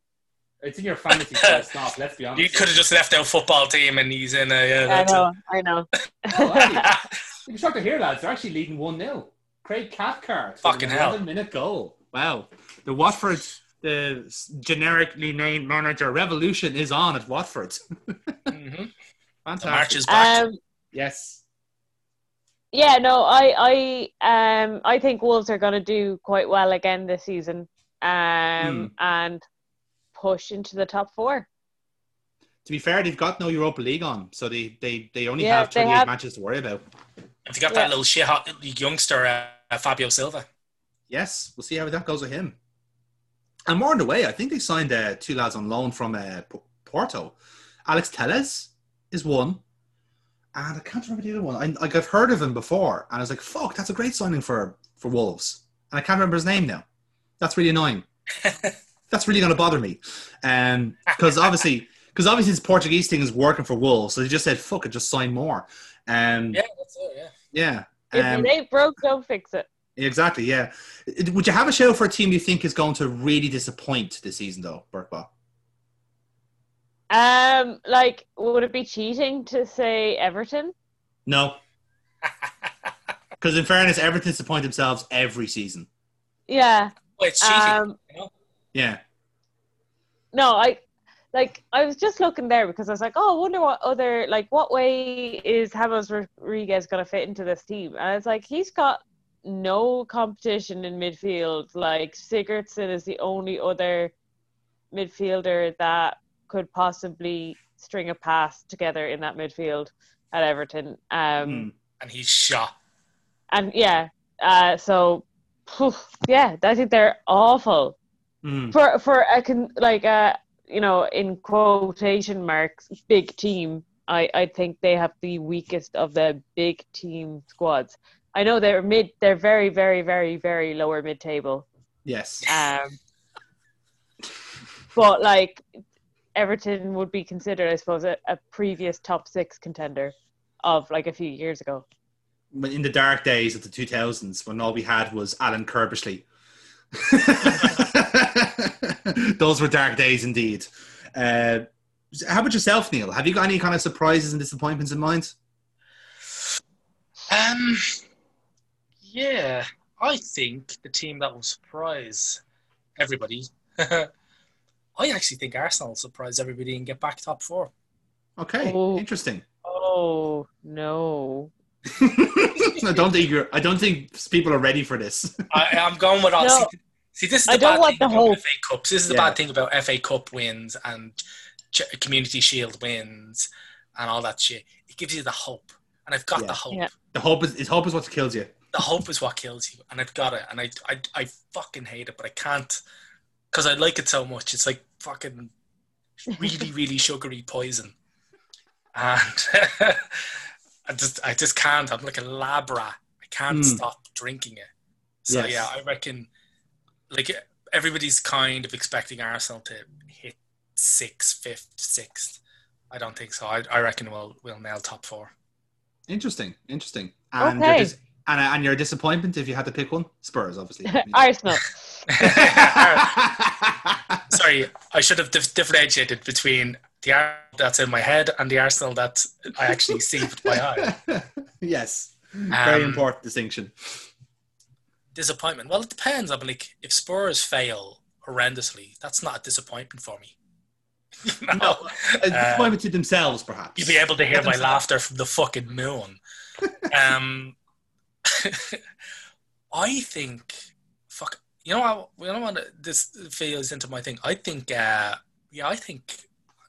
It's in your fantasy full stop, let's be honest. you could have just left out football team and he's in a. Yeah, I that's know, I know. (laughs) Oh, actually, (laughs) you can start to hear lads. They're actually leading 1 0. Craig Cathcart. Fucking hell. 11 minute goal. Wow. The Watford, the generically named manager revolution is on at Watford. (laughs) hmm The Fantastic. march is back. Um, Yes. yeah, no, I, I, um, I think Wolves are going to do quite well again this season, um, and push into the top four. To be fair, they've got no Europa League on, so they, they, they only Yeah, have 28 have- matches to worry about. Have you got yeah. that little shit hot youngster, uh, Fabio Silva? Yes, we'll see how that goes with him. And more on the way, I think they signed uh, two lads on loan from uh, Porto. Alex Telles is one, and I can't remember the other one. I, like I've heard of him before, and I was like, "Fuck, that's a great signing for for Wolves." And I can't remember his name now. That's really annoying. (laughs) that's really going to bother me, because obviously, because obviously, this Portuguese thing is working for Wolves, so they just said, "Fuck it, just sign more." Um, yeah, that's it. Yeah. yeah. If Um, it ain't broke, don't fix it. Exactly, yeah. Would you have a show for a team you think is going to really disappoint this season, though, Burkball? Um, like, would it be cheating to say Everton? No. (laughs) Because in fairness, Everton disappoint themselves every season. Yeah. Well, it's cheating. Um, you know? Yeah. no, I like I was just looking there because I was like, oh, I wonder what other like what way is James Rodriguez going to fit into this team? And it's like he's got no competition in midfield. Like Sigurdsson is the only other midfielder that could possibly string a pass together in that midfield at Everton. Um, Mm. And he's shot. and yeah, uh, so phew, yeah, I think they're awful Mm. for for a con like uh you know in quotation marks big team. I I think they have the weakest of the big team squads. I know they're mid. They're very very very very lower mid table. Yes. Um, but like Everton would be considered, I suppose, a, a previous top six contender of like a few years ago. when- in the dark days of the 2000s when all we had was Alan Curbishley. (laughs) (laughs) Those were dark days indeed. Uh, how about yourself, Neil? Have you got any kind of surprises and disappointments in mind? Um, yeah, I think the team that will surprise everybody. (laughs) I actually think Arsenal will surprise everybody and get back top four. Okay, Oh. interesting. Oh no. (laughs) I don't think you're. I don't think people are ready for this. I, I'm going with all. No. See, see, this is the I don't bad want thing the about hope. FA Cups. This is the Yeah. bad thing about FA Cup wins and Ch- Community Shield wins and all that shit. It gives you the hope, and I've got Yeah. the hope. Yeah. The hope is, is hope is what kills you. The hope is what kills you, and I've got it, and I, I, I fucking hate it, but I can't because I like it so much. It's like fucking really, (laughs) really sugary poison, and (laughs) I just, I just can't. I'm like a lab rat. I can't Mm. stop drinking it. So Yes. yeah, I reckon like everybody's kind of expecting Arsenal to hit sixth, fifth, sixth. I don't think so. I, I reckon we'll we'll nail top four. Interesting, interesting. And Okay. you're dis- and and your disappointment if you had to pick one, Spurs, obviously. (laughs) Arsenal. (laughs) Sorry, I should have dif- differentiated between the Arsenal that's in my head and the Arsenal that I actually see with my eye. (laughs) yes, very Um, important distinction. Disappointment. Well, it depends. I'm like, if Spurs fail horrendously, that's not a disappointment for me. (laughs) You know? A disappointment to themselves, perhaps. You'll be able to hear my laughter from the fucking moon. (laughs) um, (laughs) I think, fuck, you know what? You know what? This feels into my thing. I think, uh, yeah, I think,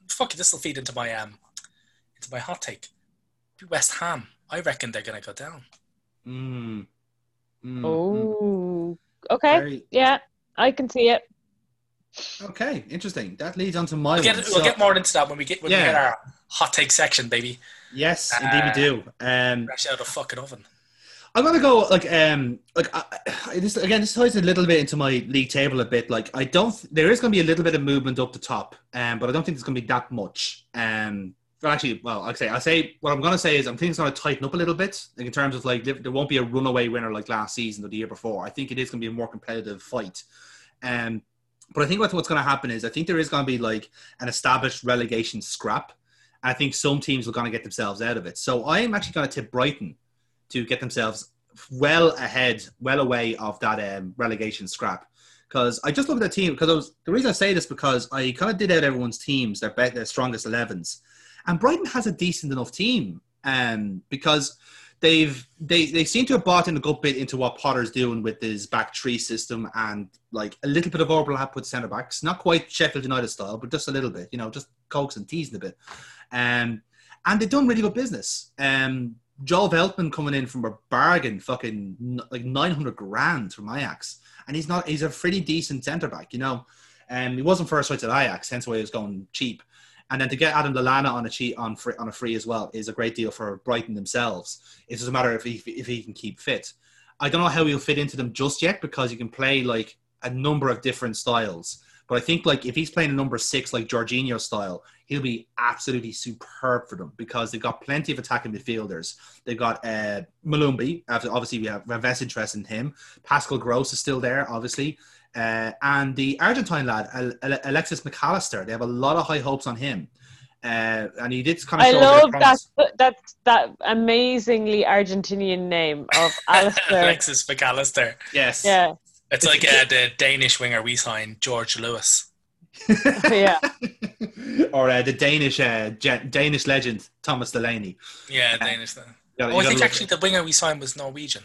fuck, this will feed into my um, into my hot take. West Ham. I reckon they're gonna go down. Mm. Mm, mm. Oh. Okay. Very- Yeah, I can see it. okay, interesting. That leads on to my We'll get, we'll So- get more into that when we get when Yeah. we get our hot take section, baby. yes, indeed we Uh, do. Um, Fresh out of fucking oven. I'm gonna go like um like I, I, this again. This ties a little bit into my league table a bit. Like I don't. There is gonna be a little bit of movement up the top, um, but I don't think there's gonna be that much. Um, well, actually, well, I say I say what I'm gonna say is I'm thinking it's gonna tighten up a little bit like, in terms of like there won't be a runaway winner like last season or the year before. I think it is gonna be a more competitive fight. Um, but I think what, what's gonna happen is I think there is gonna be like an established relegation scrap. I think some teams are gonna get themselves out of it. So I am actually gonna tip Brighton to get themselves well ahead, well away of that um, relegation scrap. Because I just look at the team. Because the reason I say this because I kind of did out everyone's teams, their be- their strongest 11s, and Brighton has a decent enough team. Um, because they've they they seem to have bought in a good bit into what Potter's doing with his back three system and like a little bit of overlap with centre backs. Not quite Sheffield United style, but just a little bit. You know, just coax and teasing a bit. Um, and they've done really good business. Um, Joel Veltman coming in from a bargain, fucking like nine hundred grand from Ajax, and he's not. He's a pretty decent centre back, you know. Um, he wasn't first choice at Ajax, hence why he was going cheap. And then to get Adam Lallana on a cheat on free, on a free as well is a great deal for Brighton themselves. It's just a matter if he if he can keep fit. I don't know how he'll fit into them just yet because you can play like a number of different styles. But I think like if he's playing a number six like Jorginho style, he'll be absolutely superb for them because they've got plenty of attacking midfielders. They've got uh, Malumbi. Obviously, we have, we have interest in him. Pascal Gross is still there, obviously. Uh, and the Argentine lad, Al- Al- Alexis Mac Allister, they have a lot of high hopes on him. Uh, and he did kind of I show a bit of love that that that amazingly Argentinian name of (laughs) Alistair. Alexis Mac Allister. Yes. yeah, It's like uh, the Danish winger we signed, George Lewis. (laughs) yeah. (laughs) or uh, the Danish uh, ge- Danish legend Thomas Delaney. Yeah, Yeah. Danish. Then. You gotta- Oh, I think actually look the winger we signed was Norwegian.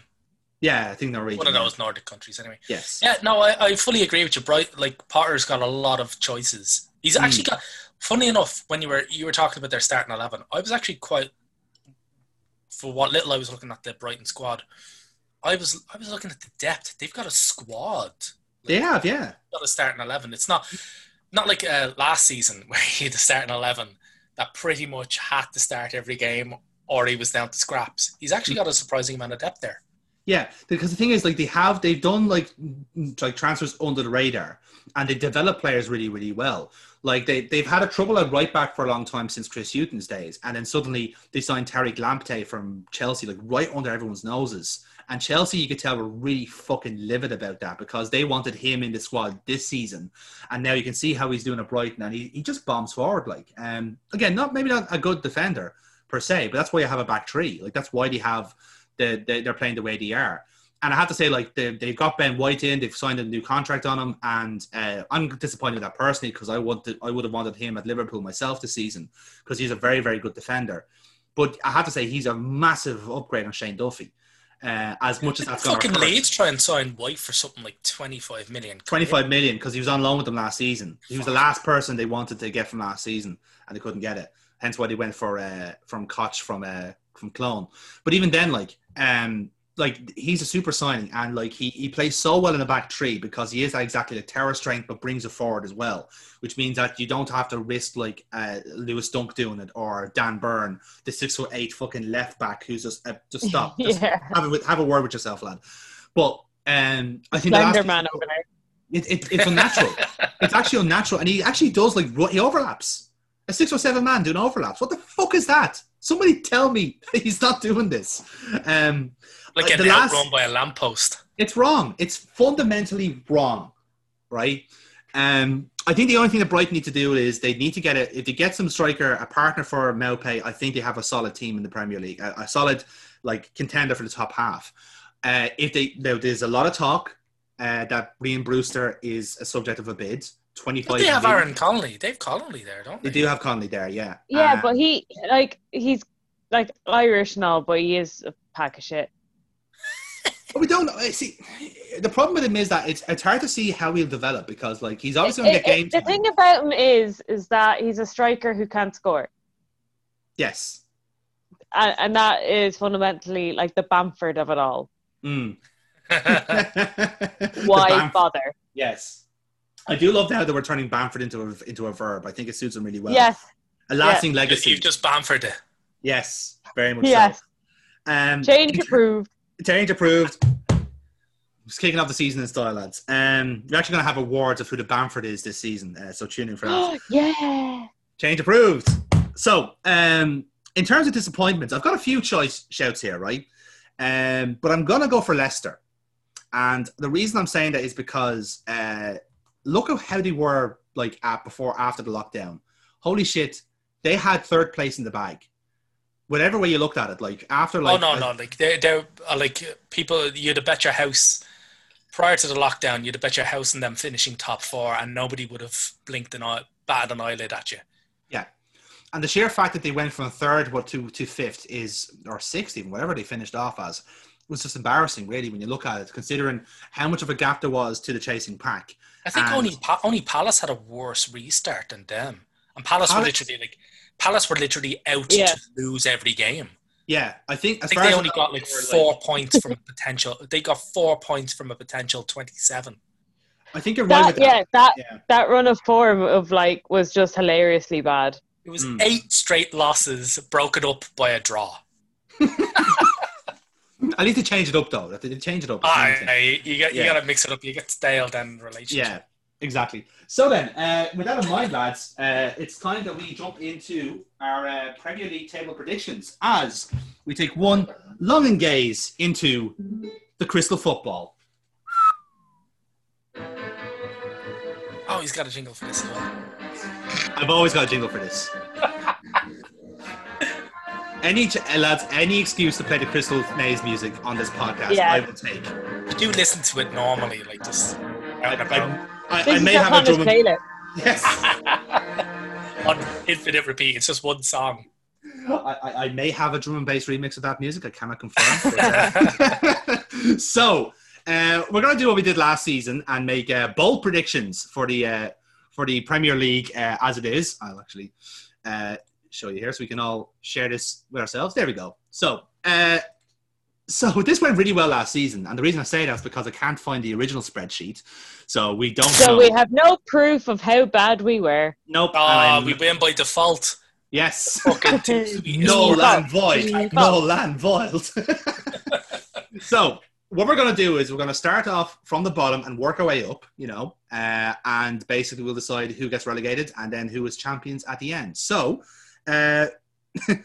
Yeah, I think Norwegian. One of those Nordic countries, anyway. Yes. Yeah, no, I, I fully agree with you. Bright, like Potter's got a lot of choices. He's Mm. actually got. Funny enough, when you were you were talking about their starting eleven, I was actually quite. For what little I was looking at the Brighton squad, I was I was looking at the depth. They've got a squad. They have, yeah. got a starting eleven. It's not not like uh, last season (laughs) where he had a starting eleven that pretty much had to start every game or he was down to scraps. He's actually got a surprising amount of depth there. Yeah, because the thing is, like they have, they've done like like transfers under the radar, and they develop players really, really well. Like they they've had a trouble at right back for a long time since Chris Hughton's days, and then suddenly they signed Tariq Lamptey from Chelsea, like right under everyone's noses. And Chelsea, you could tell, were really fucking livid about that because they wanted him in the squad this season, and now you can see how he's doing at Brighton, and he, he just bombs forward. Like, um, again, not maybe not a good defender per se, but that's why you have a back three. Like that's why they have the, the they're playing the way they are and I have to say, like they they've got Ben White in, they've signed a new contract on him, and uh, I'm disappointed with that personally because I wanted I would have wanted him at Liverpool myself this season because he's a very very good defender. But I have to say he's a massive upgrade on Shane Duffy. Uh, as much as that's going fucking Leeds try and sign White for something like 25 million. 25 million because he was on loan with them last season. He was the last person they wanted to get from last season, and they couldn't get it. Hence why they went for uh, from Koch from uh, from Cologne. But even then, like um, like he's a super signing and like he, he plays so well in the back three because he is exactly the terror strength but brings it forward as well which means that you don't have to risk like uh, Lewis Dunk doing it or Dan Burn the six foot eight fucking left back who's just uh, just (laughs) stop. Just yeah. have, a, have a word with yourself lad. But um I think Slender man over there. It, it, it's unnatural. (laughs) It's actually unnatural and he actually does like he overlaps. A six or seven man doing overlaps. What the fuck is that somebody tell me (laughs) he's not doing this um like getting the last, outrun by a lamppost. It's wrong. It's fundamentally wrong, right? Um, I think the only thing that Brighton need to do is they need to get it. If they get some striker, a partner for Maupay, I think they have a solid team in the Premier League, a, a solid like contender for the top half. Uh, if they now, there's a lot of talk uh, that Ryan Brewster is a subject of a bid. Twenty five. They have Aaron Connolly. They have Connolly there, don't they? They do have Connolly there, yeah. Yeah, uh, but he like he's like Irish and all, but he is a pack of shit. (laughs) But we don't see. The problem with him is that it's it's hard to see how he'll develop because like he's obviously going to get games. The thing about him is is that he's a striker who can't score. Yes. And, and that is fundamentally like the Bamford of it all. Mm. (laughs) (laughs) Why Bamf- bother? Yes. I do love how they were turning Bamford into a into a verb. I think it suits him really well. Yes. A lasting yeah. legacy. You've just Bamford it. Yes, very much yes. so. Um, Change approved. Change approved. Just kicking off the season in style, lads. Um, we're actually going to have awards of who the Bamford is this season, uh, so tune in for that. (gasps) yeah. Change approved. So, um, in terms of disappointments, I've got a few choice shouts here, right? Um, but I'm going to go for Leicester. And the reason I'm saying that is because uh, look at how they were like at before, after the lockdown. Holy shit, they had third place in the bag whatever way you looked at it, like after like oh no no like they they uh, like people you'd have bet your house prior to the lockdown you'd have bet your house in them finishing top four and nobody would have blinked an eye batted an eyelid at you. Yeah, and the sheer fact that they went from third what to to fifth is or sixth even whatever they finished off as was just embarrassing really when you look at it considering how much of a gap there was to the chasing pack. I think and only pa- only Palace had a worse restart than them, and Palace, Palace were literally like Palace were literally out yeah. to lose every game. Yeah, I think. I think they only got like four like... points from a potential. They got four points from a potential twenty-seven. I think you're that, right. yeah, that. that yeah. that run of form of like was just hilariously bad. It was mm. eight straight losses broken up by a draw. (laughs) I need to change it up though. They change it up. Ah, you got you yeah. got to mix it up. You get stale then relationship. Yeah, exactly. So then, uh, with that in mind, lads, uh, it's time that we jump into our uh, Premier League table predictions as we take one long gaze into the crystal football. Oh, he's got a jingle for this as. I've always got a jingle for this. (laughs) any uh, lads, any excuse to play the Crystal Maze music on this podcast, yeah. I will take. You do listen to it normally, like just out and about. I, I may have a drum. And, (laughs) yes. (laughs) On infinite repeat. It's just one song. I, I, may have a drum and bass remix of that music. I cannot confirm. (laughs) But, uh, so uh, we're going to do what we did last season and make uh, bold predictions for the uh, for the Premier League uh, as it is. I'll actually uh, show you here so we can all share this with ourselves. There we go. So so (laughs) this went really well last season, and the reason I say that is because I can't find the original spreadsheet, so we don't. So know. we have no proof of how bad we were. Nope. Oh, we win by default. Yes. (laughs) (laughs) No land void. No land void. so what we're going to do is we're going to start off from the bottom and work our way up, you know, uh, and basically we'll decide who gets relegated and then who is champions at the end. So, uh, (laughs)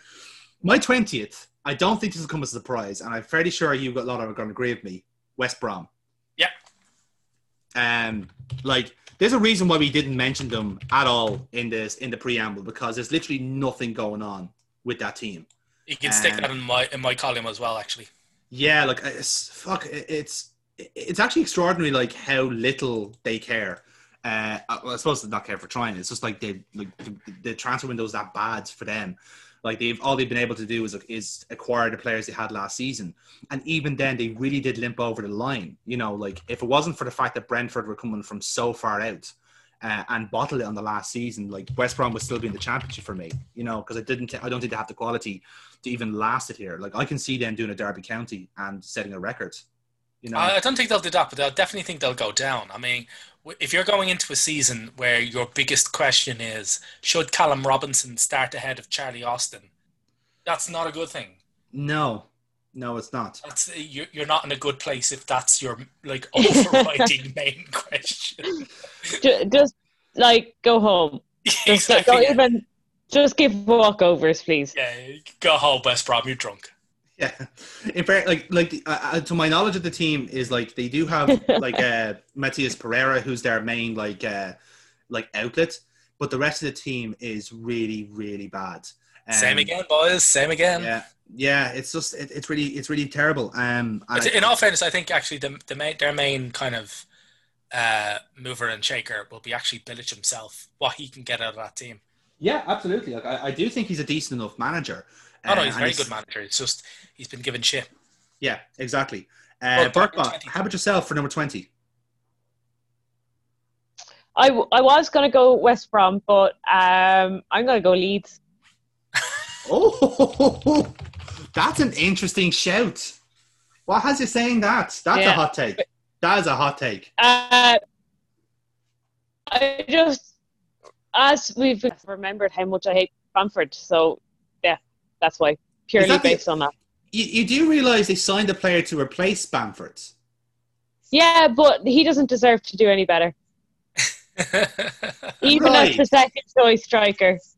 my 20th, I don't think this will come as a surprise, and I'm fairly sure you got a lot of are going to agree with me. West Brom. Yeah. Um, like there's a reason why we didn't mention them at all in this in the preamble because there's literally nothing going on with that team. You can stick Um, that in my in my column as well, actually. Yeah, like it's fuck. It's it's actually extraordinary, like how little they care. Uh, well, I suppose they not care for trying. It's just like they like the, the transfer window's that bad for them. Like they've all they've been able to do is is acquire the players they had last season, and even then they really did limp over the line. You know, like if it wasn't for the fact that Brentford were coming from so far out. Uh, and bottled it on the last season. Like West Brom would still be in the championship for me, you know, because I didn't. I don't think they have the quality to even last it here. Like I can see them doing a Derby County and setting a record. You know, I I don't think they'll do that, but i'll definitely think they'll go down. I mean, if you're going into a season where your biggest question is should Callum Robinson start ahead of Charlie Austin, that's not a good thing. no, no, it's not. That's you're you're not in a good place if that's your like (laughs) overriding main question. Ju- Just like go home. (laughs) Just exactly. don't even. Just give walkovers, please. Yeah, go home, West Brom. You're drunk. Yeah, (laughs) in fact, like like the- uh, uh, to my knowledge of the team is like they do have like (laughs) uh Matheus Pereira, who's their main like uh like outlet, but the rest of the team is really really bad. Um, Same again, boys. Same again. Yeah, yeah, it's just it, it's really it's really terrible. Um, and I- in all fairness, I think actually the, the main, their main kind of uh, mover and shaker will be actually Bilic himself. What he can get out of that team. yeah, absolutely. Like I, I do think he's a decent enough manager. Oh no, Uh, he's a very good manager. It's just he's been given shit. Yeah, exactly. Uh, Well, Burkbot, number 20. how about yourself for number 20? I, w- I was going to go West Brom, but um, I'm going to go Leeds. (laughs) Oh, that's an interesting shout. What has you saying that? That's a hot take. That is a hot take. Uh, I just, as we've remembered how much I hate Bamford, so yeah, that's why. Purely that the- based on that. You, you do realize they signed a player to replace Bamford. Yeah, but he doesn't deserve to do any better. (laughs) Even as the second choice striker. (laughs)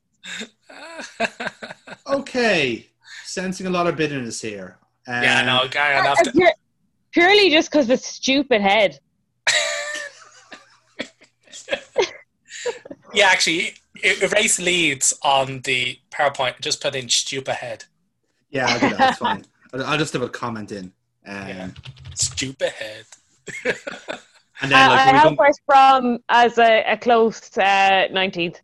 Okay, sensing a lot of bitterness here. Um, yeah, no, guy enough. Uh, pure- purely just because of his stupid head. (laughs) Yeah, actually, erase Leeds on the PowerPoint. Just put in stupid head. Yeah, I'll do that. It's fine. (laughs) I'll, I'll just have a comment in. Um, Yeah. Stupid head. (laughs) And then, Uh, like, I when we have come- West Brom as a, a close uh, 19th.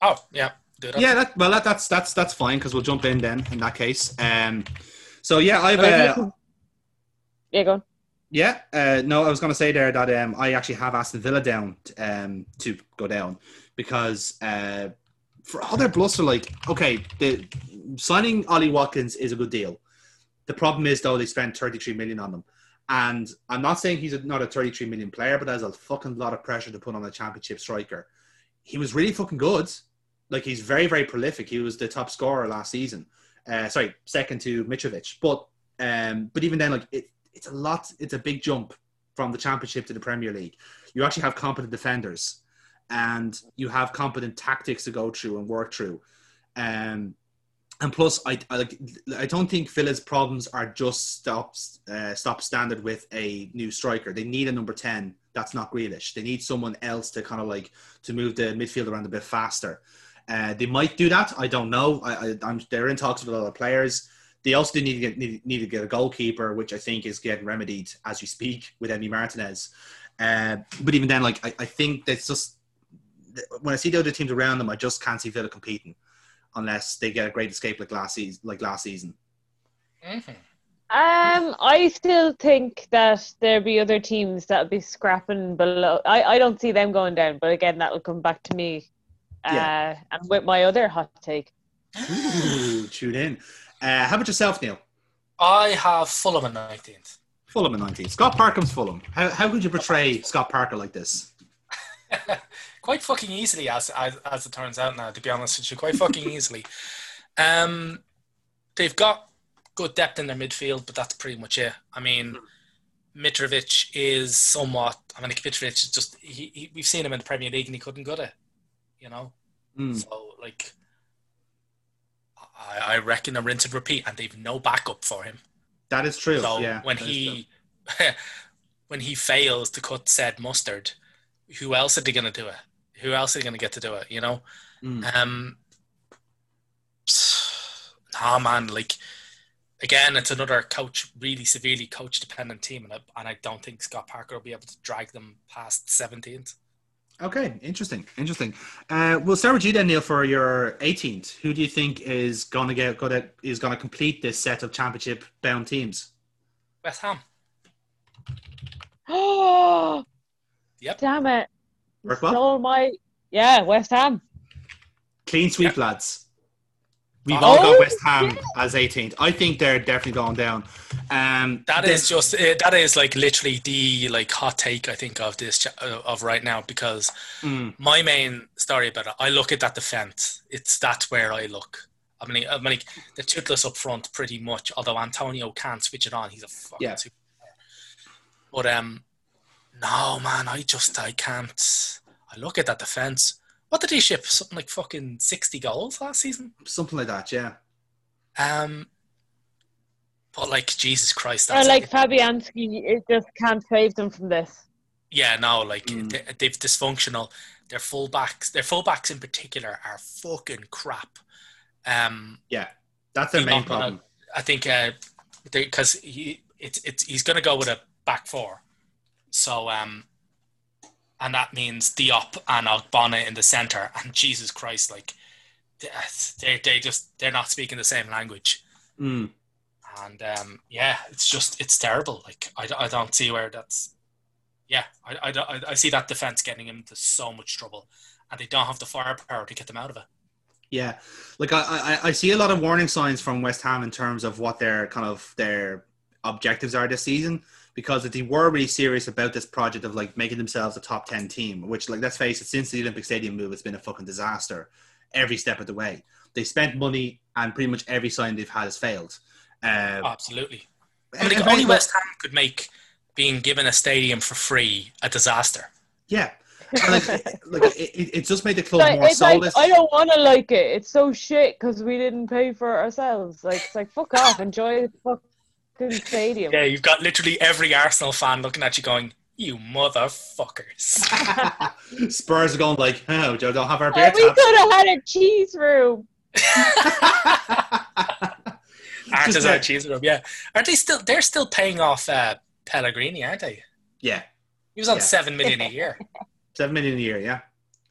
Oh, yeah. That. yeah, that, well, that, that's that's that's fine because we'll jump in then in that case. Um, so yeah, I've Uh, uh, Yeah, go on. Yeah, uh, no, I was going to say there that um, I actually have Aston Villa down um, to go down because uh, for all their bluster, like, okay, the signing Ollie Watkins is a good deal. The problem is though they spent 33 million on them, and I'm not saying he's not a 33 million player, but there's a fucking lot of pressure to put on a championship striker. He was really fucking good. Like he's very very prolific. He was the top scorer last season. Uh, sorry, second to Mitrovic, but um, but even then, like it, it's a lot. It's a big jump from the Championship to the Premier League. You actually have competent defenders, and you have competent tactics to go through and work through. Um, and plus, I, I. I don't think Villa's problems are just stops uh, stop standard with a new striker. They need a number ten. That's not Grealish. They need someone else to kind of like to move the midfield around a bit faster. Uh, they might do that. I don't know. I, I, they're in talks with of players. They also need to get need, need to get a goalkeeper, which I think is getting remedied as we speak with Emi Martinez. Uh, but even then, like I, I think that's just when I see the other teams around them, I just can't see Villa competing unless they get a great escape like last season. Like last season. Mhm. Um, I still think that there'll be other teams that'll be scrapping below. I, I don't see them going down, but again, that'll come back to me. Uh, Yeah. and with my other hot take. Ooh, tune in. Uh, how about yourself, Neil? I have Fulham in 19th. Fulham in 19. Scott Parkham's Fulham. How, how could you portray Scott Parker like this? (laughs) quite fucking easily, as, as as it turns out now. To be honest with you, quite fucking (laughs) easily. Um, they've got good depth in their midfield, but that's pretty much it. I mean, Mitrovic is somewhat. I mean, Mitrovic is just. He, he, we've seen him in the Premier League and he couldn't get it. You know. Mm. So like, I, I reckon a rinse and repeat, and they've no backup for him. That is true. So yeah, when he (laughs) when he fails to cut said mustard, who else are they going to do it? Who else are they going to get to do it? You know. true. Mm. Um. Ah man, like again, it's another coach really severely coach dependent team, and I, and I don't think Scott Parker will be able to drag them past seventeenth. Okay, interesting, interesting. Uh, we'll start with you then, Neil, for your 18th. Who do you think is going to get gonna, is going to complete this set of championship bound teams? West Ham. Oh, (gasps) Yep. damn it! You Work well? Stole my yeah, West Ham. Clean sweep, lads. We've Oh, all got. West Ham as 18th. I think they're definitely going down. Um, That then- is just uh, that is like literally the like hot take I think of this uh, of right now because Mm, my main story about it, I look at that defense. It's that's where I look. I mean, I mean, like the toothless up front, pretty much. Although Antonio can't switch it on, he's a fucking Yeah. super. But um, no man, I just I can't. I look at that defense. What did he ship? Something like fucking sixty goals last season. something like that, yeah. Um, but like Jesus Christ, Or that's like Fabianski, it just can't save them from this. Yeah, no, like Mm. they, they've dysfunctional. Their fullbacks, their fullbacks in particular, are fucking crap. Um, Yeah, that's their main not gonna- problem. I think uh, because he it's it's he's going to go with a back four, so um, and that means Diop and Ogbonna in the center. And Jesus Christ, like they they just they're not speaking the same language. Mm. And um, yeah, it's just it's terrible. Like I, I don't see where that's. Yeah, I, I, I, I see that defense getting into so much trouble, and they don't have the firepower to get them out of it. Yeah, like I, I, I see a lot of warning signs from West Ham in terms of what their kind of their objectives are this season. Because if they were really serious about this project of like making themselves a top ten team, which like let's face it, since the Olympic Stadium move, it's been a fucking disaster every step of the way. They spent money, and pretty much every sign they've had has failed. Uh, Absolutely. I mean, like, only West Ham could make being given a stadium for free a disaster. yeah, like, (laughs) like it, it, it just made the club Like, more it's like soulless. I don't want to like it. It's so shit because we didn't pay for it ourselves. Like it's like fuck off. Enjoy the fucking stadium. Yeah, you've got literally every Arsenal fan looking at you going, "You motherfuckers!" (laughs) (laughs) Spurs are going like, oh, Joe, don't have our beer we could have had a cheese room. (laughs) Arsenal's Just our that- cheese room. Yeah, aren't they still? They're still paying off uh, Pellegrini, aren't they? yeah, He was on Yeah. seven million a year. seven million a year. Yeah,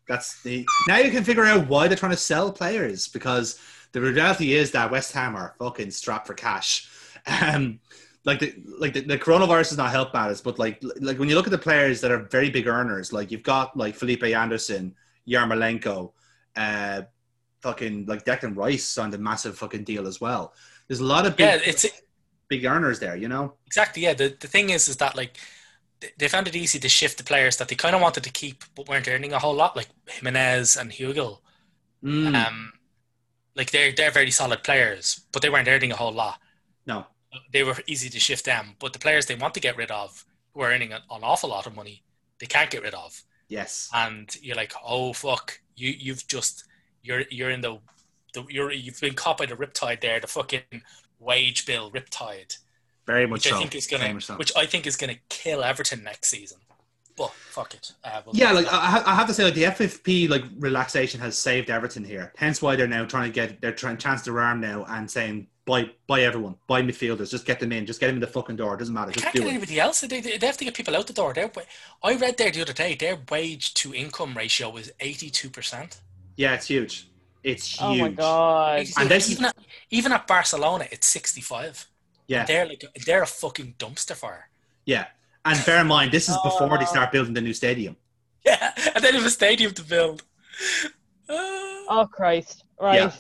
that's the. Now you can figure out why they're trying to sell players because the reality is that West Ham are fucking strapped for cash. Um, like the like the, the coronavirus is not help matters, but like like when you look at the players that are very big earners, like you've got like Felipe Anderson, Yarmolenko, uh, fucking like Declan Rice signed a massive fucking deal as well. There's a lot of big, Yeah, it's big earners there, you know. exactly. Yeah, the the thing is, is that like they found it easy to shift the players that they kind of wanted to keep but weren't earning a whole lot, like Jimenez and Hugo. Mm, Um, like they're they're very solid players, but they weren't earning a whole lot. no, They were easy to shift them, but the players they want to get rid of, who are earning an, an awful lot of money, they can't get rid of. yes, and you're like, oh fuck, you you've just you're you're in the, the you're you've been caught by the riptide there, the fucking wage bill riptide, very much which so. I think is gonna so. which I think is gonna kill Everton next season. But fuck it. Uh, we'll- Yeah, like I, I have to say, like the FFP like relaxation has saved Everton here. Hence why they're now trying to get their trying chance their arm now and saying buy buy everyone, buy midfielders, just get them in, just get them in the fucking door. It doesn't matter, just can't do get it. anybody else. They, they, they have to get people out the door. Their, wa- I read there the other day. Their wage to income ratio was eighty two percent. Yeah, it's huge. It's huge. Oh my god. And this even at, even at Barcelona, it's sixty five. Yeah, They're like they're a fucking dumpster fire. yeah. And bear in mind, this is before they Oh. start building the new stadium. (laughs) Yeah, and then have a stadium to build. Oh Christ. Right. Yeah.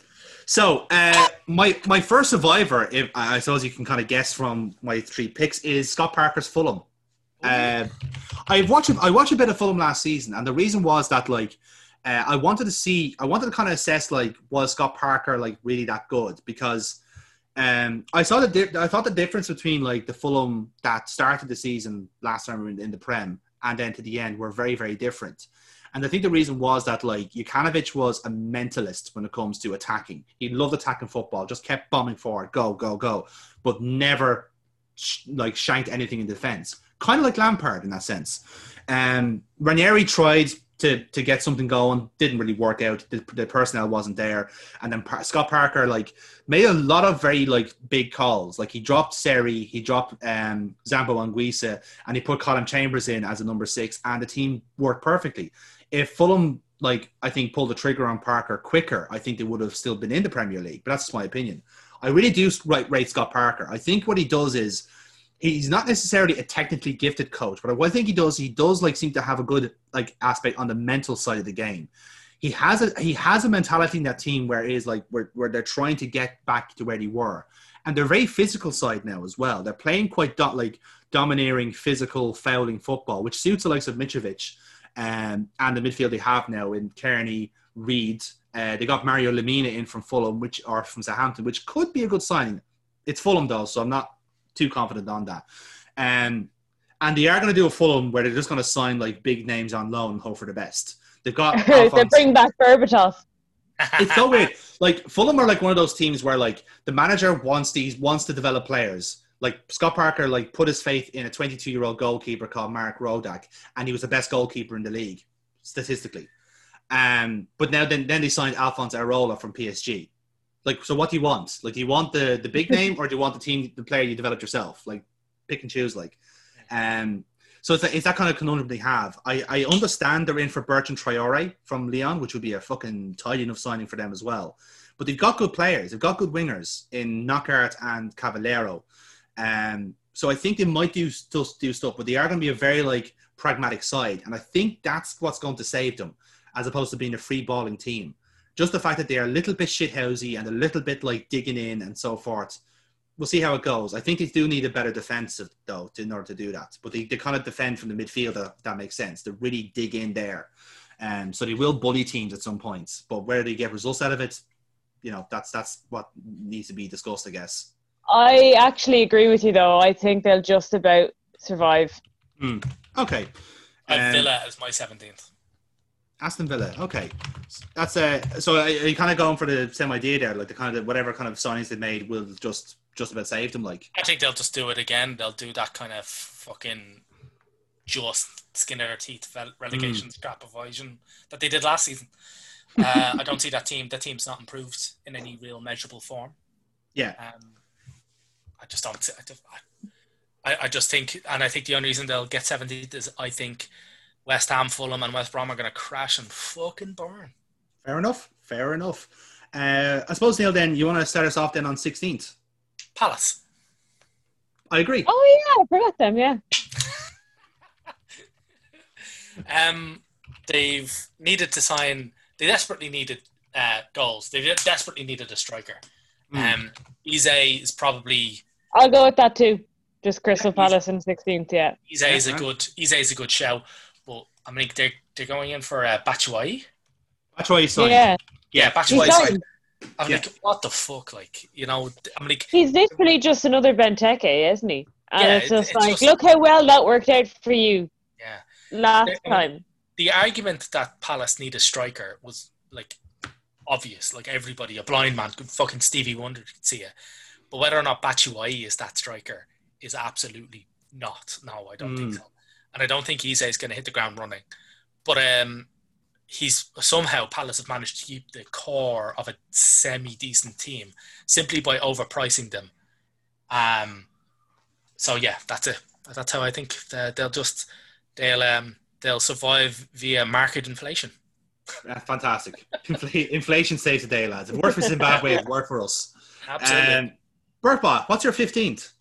So, uh, my my first survivor, if I suppose you can kind of guess from my three picks, is Scott Parker's Fulham. Uh, I watched I watched a bit of Fulham last season, and the reason was that like uh, I wanted to see, I wanted to kind of assess like was Scott Parker like really that good because Um, I saw the di- I thought the difference between like the Fulham that started the season last time in, in the Prem and then to the end were very very different. And I think the reason was that like Jokanovic was a mentalist when it comes to attacking. He loved attacking football, just kept bombing forward, go go go, but never sh- like shanked anything in defense. Kind of like Lampard in that sense. Um, Ranieri tried to to get something going, didn't really work out. The, the personnel wasn't there, and then Par- Scott Parker like made a lot of very like big calls. Like he dropped Seri, he dropped um, Zambo Anguissa, and he put Calum Chambers in as a number six, and the team worked perfectly. If Fulham like I think pulled the trigger on Parker quicker, I think they would have still been in the Premier League. But that's my opinion. I really do rate, rate Scott Parker. I think what he does is he's not necessarily a technically gifted coach, but what I think he does, he does like seem to have a good like aspect on the mental side of the game. He has a he has a mentality in that team where it is like where, where they're trying to get back to where they were, and they're very physical side now as well. They're playing quite do, like domineering, physical, fouling football, which suits the likes of Mitrovic um, and the midfield they have now in Cairney, Reed. Uh, they got Mario Lemina in from Fulham, which are from Southampton, which could be a good signing. It's Fulham though, so I'm not too confident on that. Um, and they are going to do a Fulham where they're just going to sign like big names on loan and hope for the best. They've got (laughs) they bring back Berbatov. it's so weird. Like Fulham are like one of those teams where like the manager wants these wants to develop players. Like Scott Parker, like put his faith in a 22 year old goalkeeper called Mark Rodak, and he was the best goalkeeper in the league statistically. Um, but now then then they signed Alphonse Areola from PSG. Like, so what do you want? Like, do you want the the big name or do you want the team, the player you developed yourself? Like, pick and choose. Like, um, so it's, it's that kind of conundrum they have. I, I understand they're in for Bertrand Traore from Lyon, which would be a fucking tidy enough signing for them as well. But they've got good players. They've got good wingers in Knockaert and Cavaleiro. Um, so I think they might do still do stuff, but they are going to be a very like pragmatic side, and I think that's what's going to save them, as opposed to being a free balling team. Just the fact that they are a little bit shithousey and a little bit like digging in and so forth. We'll see how it goes. I think they do need a better defensive though in order to do that. But they, they kind of defend from the midfield. If that makes sense. They really dig in there, um, so they will bully teams at some points. But where they get results out of it, you know, that's that's what needs to be discussed, I guess. I actually agree with you, though. I think they'll just about survive. Okay. I have Um, Villa is my 17th. Aston Villa. Okay, that's uh, so. Are you kind of going for the same idea there? Like the kind of whatever kind of signings they made will just just about save them. Like I think they'll just do it again. They'll do that kind of fucking just skin their teeth rel- relegation scrap evasion that they did last season. Uh, I don't see that team. That team's not improved in any real measurable form. yeah, Um, I just don't. I, just- I, I just think, and I think the only reason they'll get 70th is I think West Ham, Fulham, and West Brom are going to crash and fucking burn. fair enough. Fair enough. Uh, I suppose Neil. Then you want to start us off then on sixteenth. Palace. I agree. Oh yeah, I forgot them. Yeah, (laughs) Um, they've needed to sign. They desperately needed uh, goals. They desperately needed a striker. Mm. Um, Eze is probably I'll go with that too. Just Crystal Palace in 16th. Yeah, Eze is a Yeah. good Eze is a good show, but I mean they're they're going in for uh, Batshuayi. That's why you signed. yeah. Yeah, He's Batshuayi. not- I'm Yeah. like, what the fuck? Like, you know, I'm like, He's literally just another Benteke, isn't he? And Yeah, it's it- just it's like, just- look how well that worked out for you yeah. last Yeah. time. the argument that Palace need a striker was like obvious. Like everybody, a blind man, could fucking Stevie Wonder could see it. But whether or not Batshuayi is that striker is absolutely not. No, I don't think Mm. so. And I don't think Eze is going to hit the ground running. But um, he's somehow Palace have managed to keep the core of a semi decent team simply by overpricing them. Um, so yeah, that's it. That's how I think they'll just they'll um they'll survive via market inflation. Uh, fantastic. Infl- inflation saves the day, lads. It worked for Zimbabwe. It (laughs) worked for us. Absolutely. Um, Burtbot, what's your fifteenth?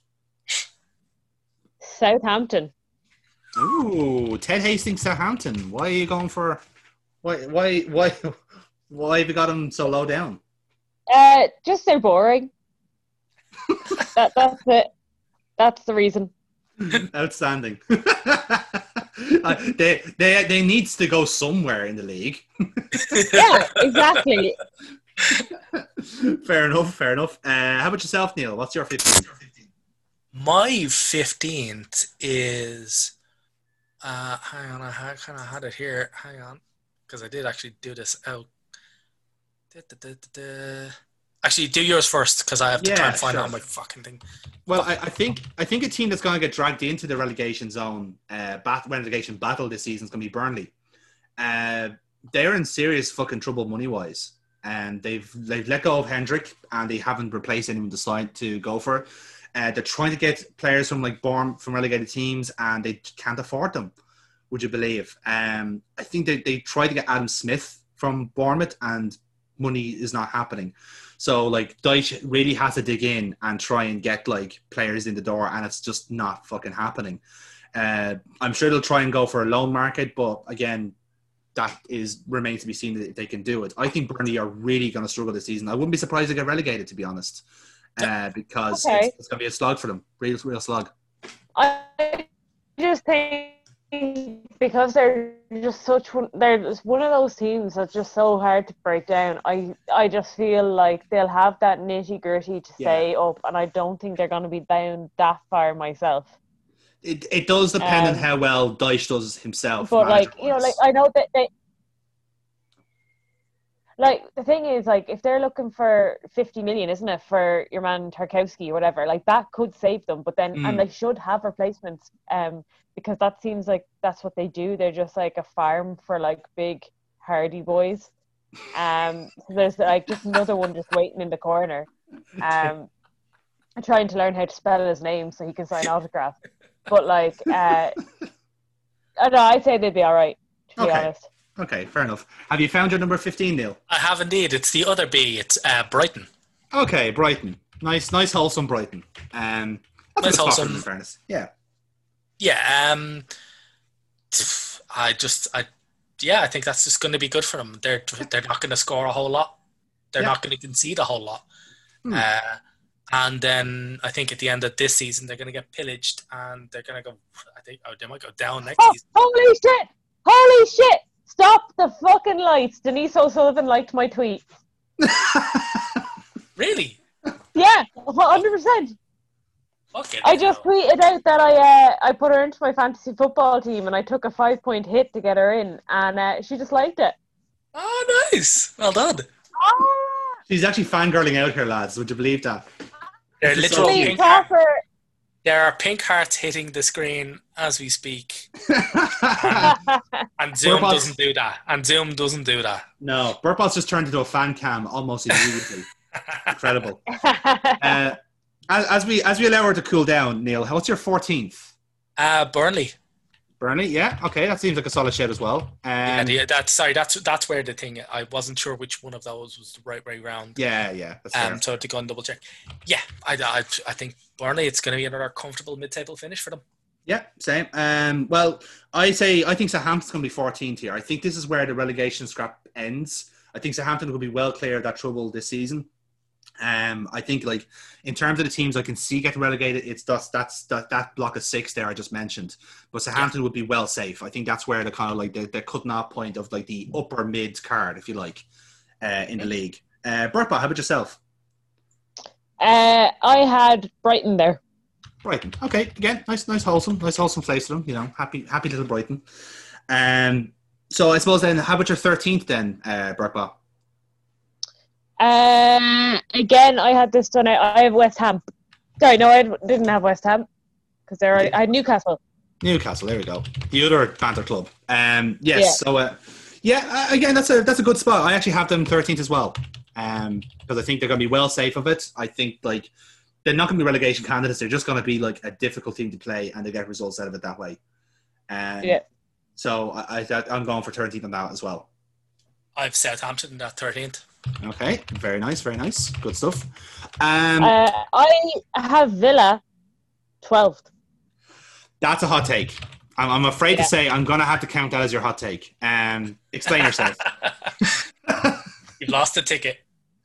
Southampton. Ooh, Ted Hastings, Southampton. Why are you going for? Why? Why? Why? Why have you got him so low down? Uh, just they're boring. (laughs) that, that's it. That's the reason. Outstanding. (laughs) Uh, they they they needs to go somewhere in the league. (laughs) Yeah, exactly. (laughs) fair enough. Fair enough. Uh, how about yourself, Neil? What's your 15? My 15th is. Uh, hang on, I kind of had it here. Hang on. Because I did actually do this out. Da, da, da, actually, do yours first because I have to Yeah, try and find sure. out my fucking thing. Well, I, I think I think a team that's going to get dragged into the relegation zone, uh, bat, relegation battle this season is going to be Burnley. Uh, they're in serious fucking trouble money wise, and they've they've let go of Hendrick and they haven't replaced anyone to sign to go for. Uh, they're trying to get players from like Born from relegated teams, and they can't afford them. Would you believe? Um, I think they they tried to get Adam Smith from Bournemouth, and money is not happening. So like Dyche really has to dig in and try and get like players in the door, and it's just not fucking happening. Uh, I'm sure they'll try and go for a loan market, but again, that is remains to be seen if they can do it. I think Burnley are really going to struggle this season. I wouldn't be surprised to get relegated, to be honest, uh, because Okay. it's, it's going to be a slog for them, real, real slog. I just think because they're just such one, they're just one of those teams that's just so hard to break down. I I just feel like they'll have that nitty gritty to Yeah. stay up, and I don't think they're going to be down that far myself. It, it does depend on Um, how well Dyche does himself. but like you know, like I know that they. Like the thing is, like if they're looking for fifty million, isn't it, for your man Tarkowski or whatever? Like that could save them, but then Mm. and they should have replacements, um, because that seems like that's what they do. They're just like a farm for like big hardy boys. Um, so there's like just another one just waiting in the corner, (laughs) um, trying to learn how to spell his name so he can sign (laughs) autographs. But like, uh, (laughs) I don't know. I'd say they'd be all right. To be Okay. honest. okay, fair enough. Have you found your number fifteen, Neil? I have indeed. It's the other B. It's uh, Brighton. Okay, Brighton. Nice, nice, wholesome Brighton. Um, that's a Nice, good spot for wholesome. In fairness, yeah. Yeah. Um, I just, I, yeah, I think that's just going to be good for them. They're they're not going to score a whole lot. They're Yeah. not going to concede a whole lot. Hmm. Uh, and then I think at the end of this season they're going to get pillaged and they're going to go. I think oh, they might go down next Oh, season. holy shit! Holy shit! Stop the fucking lights. Denise O'Sullivan liked my tweet. (laughs) Really? Yeah, 100%. Okay. I just tweeted out that I uh, I put her into my fantasy football team and I took a five point hit to get her in, and uh, she just liked it. Oh, nice. Well done. Ah. She's actually fangirling out here, lads. Would you believe that? There are This literal so pink, toss there are pink hearts hitting the screen as we speak, (laughs) and Zoom Robots. doesn't do that. And Zoom doesn't do that. no, Burpot's just turned into a fan cam almost immediately. (laughs) Incredible. Uh, as, as we as we allow her to cool down, Neil, what's your fourteenth? Uh, Burnley. Burnley, yeah, okay, that seems like a solid shit as well. Um, Yeah, the, that's sorry. That's that's where the thing. I wasn't sure which one of those was the right way round. yeah, yeah, that's fair. Um, so I had to go and double check. Yeah, I, I, I think Burnley. It's going to be another comfortable mid-table finish for them. Yeah, same. Um, well, I say I think Southampton's going to be 14th here. I think this is where the relegation scrap ends. I think Southampton will be well clear of that trouble this season. Um, I think like in terms of the teams I can see getting relegated, it's that's that's that, that block of six there I just mentioned. But Southampton would be well safe. I think that's where the kind of like the, the cutting off point of like the upper mid card, if you like, uh, in the league. Uh, Burpa, how about yourself? uh, I had Brighton there. Brighton. Okay, again, nice, nice, wholesome, nice, wholesome place for them. You know, happy, happy little Brighton. Um, so I suppose then, how about your thirteenth then, uh, Burpa? Uh, again, I had this done out. I have West Ham. Sorry, no, I didn't have West Ham because they're I had Newcastle. Newcastle. There we go. The other banter club. Um, yes. Yeah. So, uh, yeah, uh, again, that's a that's a good spot. I actually have them thirteenth as well, um, because I think they're going to be well safe of it. I think like they're not going to be relegation candidates. They're just going to be like a difficult team to play, and they get results out of it that way. Um, Yeah. So I, I I'm going for thirteenth on that as well. I've Southampton at thirteenth. Okay, very nice, very nice, good stuff. Um, Uh, I have Villa, twelfth. that's a hot take. I'm, I'm afraid Yeah. to say I'm going to have to count that as your hot take. Um, explain yourself. (laughs) (laughs) You've lost the ticket.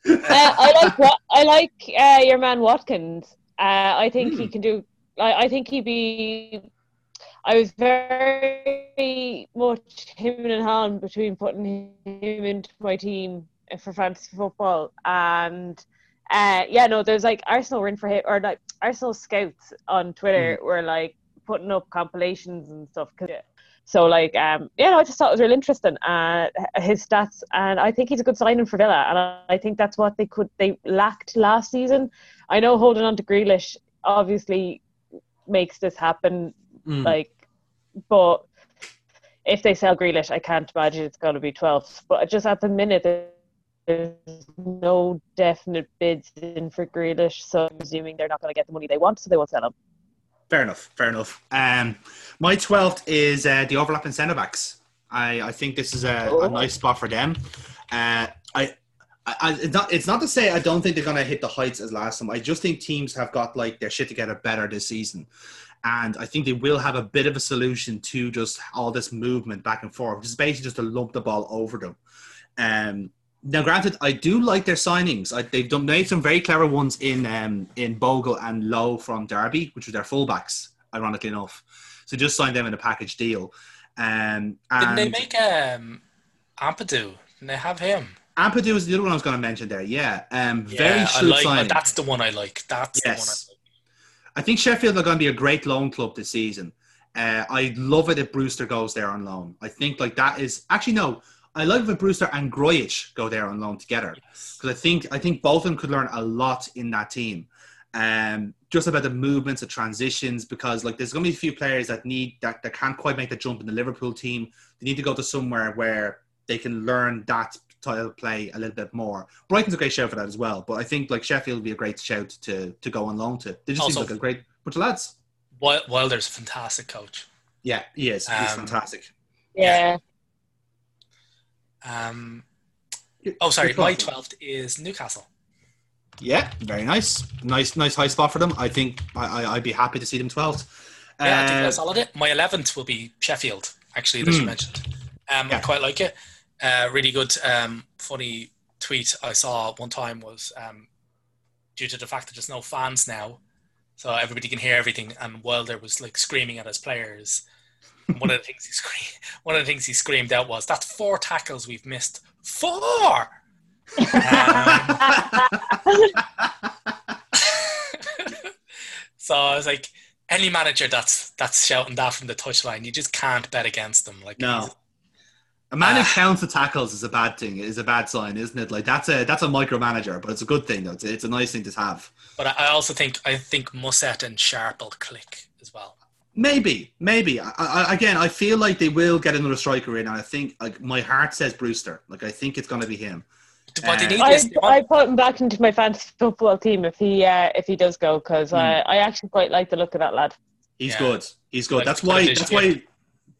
uh, I like what I like uh, your man Watkins. Uh, I think he Hmm. can do. I, I think he'd be. I was very much him and Han between putting him into my team for fantasy football, and uh, yeah, no, there's like Arsenal were in for him, or like Arsenal scouts on Twitter Mm. were like putting up compilations and stuff. 'cause- so like, um, yeah, no, I just thought it was really interesting. Uh, his stats, and I think he's a good signing for Villa, and I, I think that's what they could they lacked last season. I know holding on to Grealish obviously makes this happen, Mm. like, but if they sell Grealish, I can't imagine it's going to be 12th. But just at the minute, there's no definite bids in for Grealish, so I'm assuming they're not going to get the money they want, so they won't sell him. Fair enough. Fair enough. Um, my twelfth is uh, the overlapping centre backs. I, I think this is a, a Oh. nice spot for them. Uh, I, I, I- it's not it's not to say I don't think they're going to hit the heights as last time. I just think teams have got like their shit together better this season, and I think they will have a bit of a solution to just all this movement back and forth, which is basically just to lump the ball over them. Um, now, granted, I do like their signings. I, they've done made some very clever ones in um, in Bogle and Lowe from Derby, which were their fullbacks, ironically enough. So just signed them in a package deal. Um, Didn't and they make um, Ampadu? Didn't they have him? Ampadu is the other one I was going to mention there. Yeah, um, very yeah, I shrewd like. signing. That's the one I like. That's Yes. the one I think Sheffield are going to be a great loan club this season. Uh, I love it if Brewster goes there on loan. I think like that is actually no. I love if Brewster and Grujic go there on loan together I like. Yes. because I think I think both of them could learn a lot in that team. Um, just about the movements, the transitions, because like there's going to be a few players that need that that can't quite make the jump in the Liverpool team. They need to go to somewhere where they can learn that style of play a little bit more. Brighton's a great shout for that as well, but I think like Sheffield would be a great shout to to go on loan to. They just seem like a great bunch of lads. Wil- Wilder's a fantastic coach. Yeah, he is. He's Um, fantastic. Yeah. Um, oh, sorry. My twelfth is Newcastle. Yeah, very nice. Nice, nice high spot for them. I think I, I, I'd be happy to see them 12th. Yeah, I think Uh, that's solid. My eleventh will be Sheffield. Actually, that you Hmm. mentioned. Um, Yeah. I quite like it. Uh, really good. Um, funny tweet I saw one time was um, due to the fact that there's no fans now, so everybody can hear everything. And Wilder was like screaming at his players. One of the things he screamed, (laughs) one of the things he screamed out was, "That's four tackles we've missed. Four. Um, (laughs) (laughs) so I was like, any manager that's that's shouting that from the touchline, you just can't bet against them. Like, No. A man who Ah. counts the tackles is a bad thing. Is a bad sign, isn't it? Like that's a that's a micromanager, but it's a good thing though. It's, it's a nice thing to have. but I I also think I think Mousset and Sharp will click as well. Maybe, maybe. I, I, again, I feel like they will get another striker in, and I think like my heart says Brewster. Like I think it's going to be him. But they Uh, need I this. They I put him back into my fantasy football team if he uh, if he does go because I, I actually quite like the look of that lad. He's Yeah. good. He's good. Like, that's why. That's why.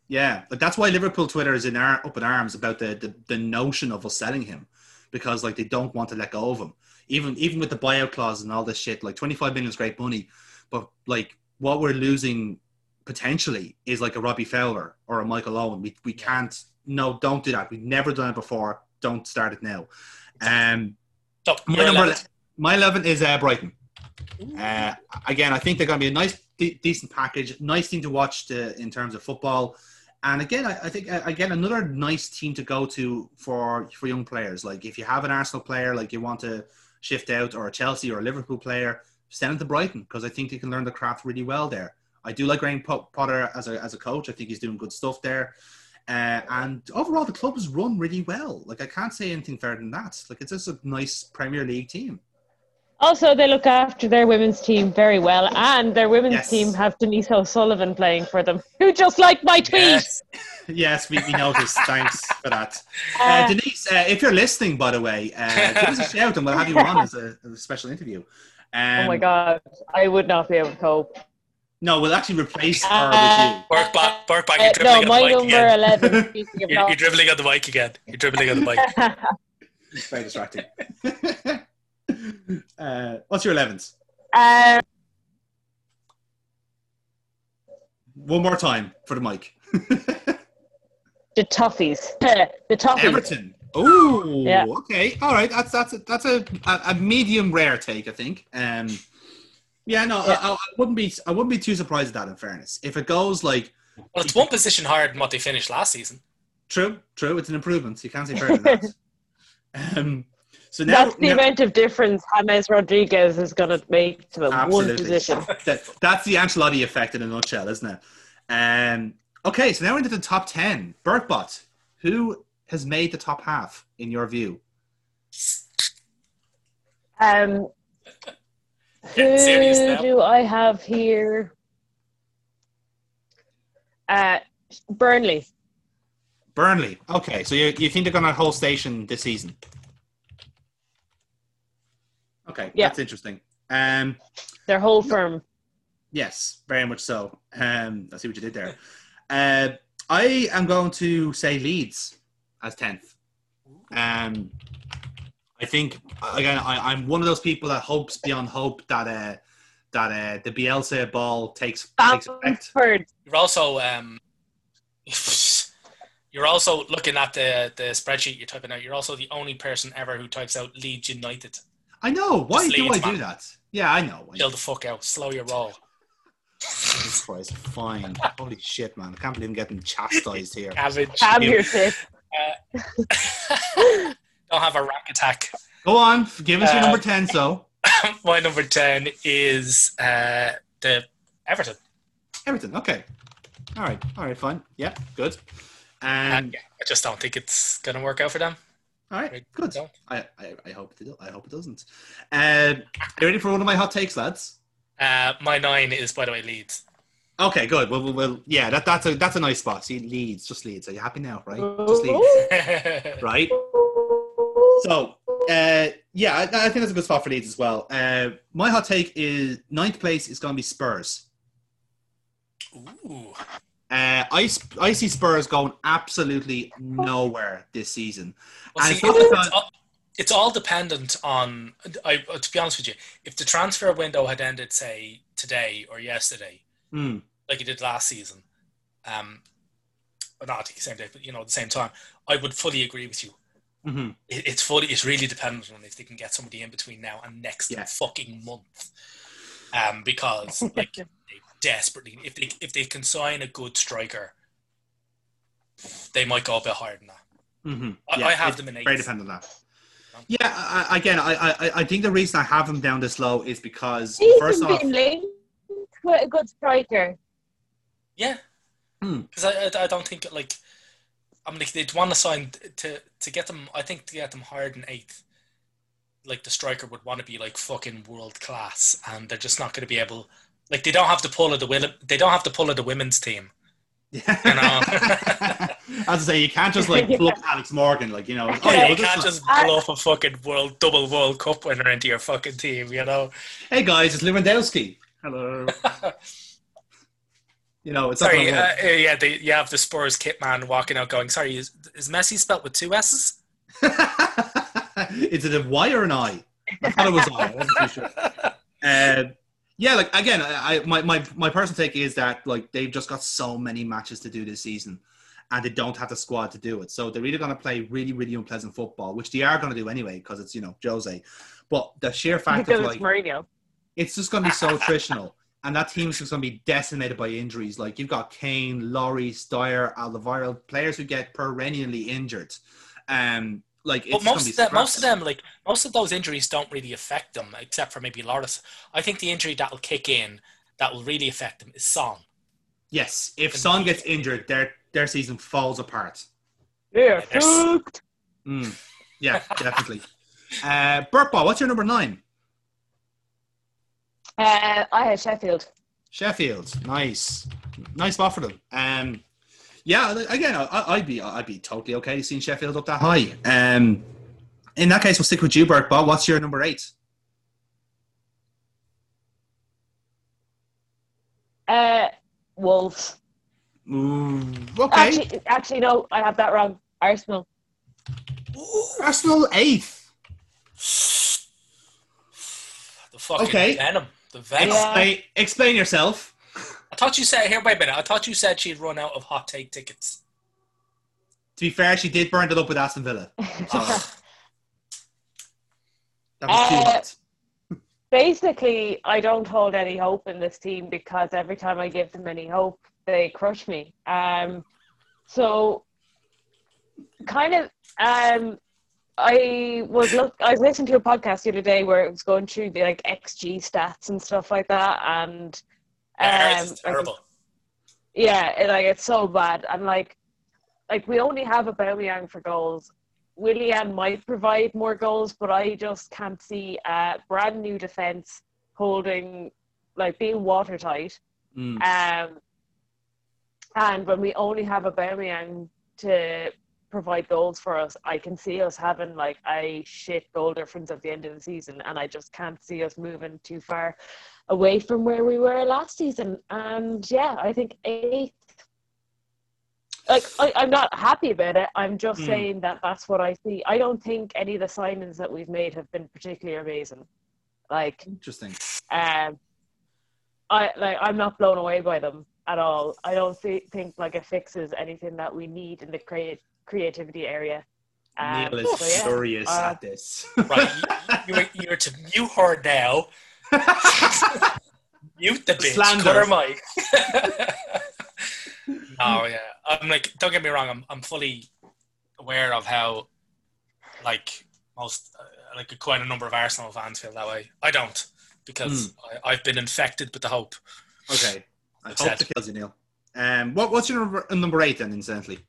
Yeah, but that's why Liverpool Twitter is in ar- up in arms about the, the the notion of us selling him, because like they don't want to let go of him. Even even with the buyout clause and all this shit, like twenty five million is great money, but like what we're losing potentially is like a Robbie Fowler or a Michael Owen. We we can't. No, don't do that. We've never done it before. Don't start it now. Um, So, my number, 11th. my eleven is uh, Brighton. Uh, again, I think they're going to be a nice, de- decent package. Nice team to watch to, in terms of football. And again, I, I think uh, again another nice team to go to for for young players. Like if you have an Arsenal player, like you want to shift out, or a Chelsea or a Liverpool player, send them to Brighton because I think they can learn the craft really well there. I do like Graham Potter as a as a coach. I think he's doing good stuff there. Uh, and overall, the club has run really well. Like I can't say anything further than that. Like it's just a nice Premier League team. Also, they look after their women's team very well, and their women's Yes. team have Denise O'Sullivan playing for them, who just liked my tweet. Yes. (laughs) Yes, we, we noticed. (laughs) Thanks for that. Uh, Uh, Denise, uh, if you're listening, by the way, uh, give us a shout and we'll have you on (laughs) as a, as a special interview. Um, oh my god, I would not be able to cope. No, we'll actually replace her Uh, Work back, work back. Uh, You're dribbling no, on my the mic number again. eleven. (laughs) You're, you're dribbling on the mic again. You're dribbling on the mic. not- with you. It's very distracting. (laughs) uh, what's your 11th? uh, One more time for the mic. (laughs) the toffees. the toffees. Everton. Oh, Yeah. okay. All right. That's that's a, that's a, a, a medium rare take, I think. Um, yeah, no, Yeah. I, I wouldn't be I wouldn't be too surprised at that. In fairness, if it goes like Well, it's one position higher than what they finished last season. True, true. It's an improvement. So You can't say further than that. (laughs) (laughs) Um, so now, That's the now- amount of difference James Rodriguez is going to make to them. One position. (laughs) that, that's the Ancelotti effect in a nutshell, isn't it? Um, okay, so now we're into the top 10. Bertbot, who has made the top half in your view? Um, Getting serious who do I have here? Uh, Burnley. Burnley. Okay, so you, you think they're going to hold station this season? Okay, Yeah. that's interesting. Um, Their whole firm. yes, very much so. Um, I see what you did there. Uh, I am going to say Leeds as 10th. Um, I think again, I, I'm one of those people that hopes beyond hope that uh, that uh, the Bielsa ball takes takes effect. Bamford. You're also um, (laughs) you're also looking at the the spreadsheet you're typing out. You're also the only person ever who types out Leeds United. I know. Why Just do Leeds, I do that? Yeah, I know. Chill the fuck out. Slow your roll. Jesus Christ, fine. Holy shit, man! I can't believe I'm getting chastised here. Cabbage. Have your tip. (laughs) (laughs) Don't have a rack attack. Go on, give us your Uh, number ten. So (laughs) My number ten is uh, the Everton. Everton. Okay. All right. All right. Fine. Yeah. Good. And And yeah, I just don't think it's gonna work out for them. All right, I. Good. I, I, I hope it. do- I hope it doesn't. Um, you ready for one of my hot takes, lads? Uh, my nine is, by the way, Leeds. Okay. Good. Well, well, well yeah. That, that's a that's a nice spot. See, Leeds, just Leeds. Are you happy now? Right. Just Leeds. (laughs) Right. So, uh, yeah, I, I think that's a good spot for Leeds as well. Uh, my hot take is ninth place is going to be Spurs. Ooh. Uh, I, I see Spurs going absolutely nowhere this season. Well, And see, it's because- all, it's all dependent on. I, to be honest with you, if the transfer window had ended, say today or yesterday, Hmm. like it did last season, um, not the same day, but you know, at the same time, I would fully agree with you. Hmm It, it's fully, it's really dependent on if they can get somebody in between now and next Yeah. fucking month, um, because (laughs) like they desperately, if they if they can sign a good striker, they might go a bit higher than that. hmm I, I have them in eight. Very dependent on that. Yeah, I, I- again, I, I, I think the reason I have them down this low is because first off, been linked with a good striker. Yeah, Hmm. because I, I I don't think like I mean like they'd want to sign to to get them. I think to get them higher than eighth, like the striker would want to be like fucking world class, and they're just not going to be able. Like they don't have the pull of the will. They don't have the pull of the women's team. Yeah. (laughs) As I say, you can't just like pluck Alex Morgan, like you know. (laughs) Oh, yeah, you can't just- just bluff a fucking world double World Cup winner into your fucking team. You know. hey guys, it's Lewandowski. Hello. (laughs) you know, it's Sorry, uh, uh, yeah, they, you have the Spurs kit man walking out going, "Sorry, is, is Messi spelt with two S's?" (laughs) is it a Y or an I? I thought it was I. I wasn't too sure. Uh, (laughs) yeah, like again, I, I my, my my personal take is that like they've just got so many matches to do this season, and they don't have the squad to do it. So they're either going to play really really unpleasant football, which they are going to do anyway because it's you know Jose, but the sheer fact Because of it's like Mourinho. it's just going to be so (laughs) attritional. And that team's just going to be decimated by injuries. Like you've got Kane, Lloris, Steyer, Alderweireld, players who get perennially injured. Um, like it's But most of them, most of them, like most of those injuries, don't really affect them, except for maybe Lloris. I think the injury that will kick in that will really affect them is Son. Yes, if Son gets injured, their their season falls apart. Yeah, there's- fucked. Mm. Yeah, definitely. Uh, Burtball, what's your number nine? Uh, I had Sheffield. Sheffield, nice, nice spot for them. Um, yeah, again, I, I'd be I'd be totally okay seeing Sheffield up that high. Um, in that case, we'll stick with you, Burtball. What's your number eight? Uh, Wolves. Ooh, okay, Actually, actually, no, I have that wrong. Arsenal. Arsenal eighth. The fucking Okay. venom. The venom. Yeah. Explain, explain yourself. I thought you said here. Wait a minute. I thought you said she'd run out of hot take tickets. To be fair, she did burn it up with Aston Villa. (laughs) Oh, That was too Uh, hot. Basically, I don't hold any hope in this team because every time I give them any hope, they crush me. Um, so, kind of, um, I was look. I was listening to a podcast the other day where it was going through the like XG stats and stuff like that, and um, ours is like, terrible. yeah, it, like it's so bad, and like, like we only have a Aubameyang for goals. Willian might provide more goals, but I just can't see a brand new defense holding, like being watertight. Mm. Um, and when we only have a Aubameyang to provide goals for us, I can see us having like a shit goal difference at the end of the season, and I just can't see us moving too far away from where we were last season. And yeah, I think eighth. Like I, I'm not happy about it. I'm just Hmm. saying that that's what I see. I don't think any of the signings that we've made have been particularly amazing. Like Interesting. um, I like I'm not blown away by them at all. I don't thi- think like it fixes anything that we need in the create creativity area. Um, Neil is so, yeah. furious uh, at this. (laughs) Right, you, you're, you're to mute her now. (laughs) Mute the bitch. Slander. Cut her mic. (laughs) oh yeah, I'm like. Don't get me wrong. I'm I'm fully aware of how, like most, uh, like quite a number of Arsenal fans feel that way. I don't because I, I've been infected with the hope. okay. I That's hope it. it kills you, Neil. Um, what, what's your number, number eight then, incidentally?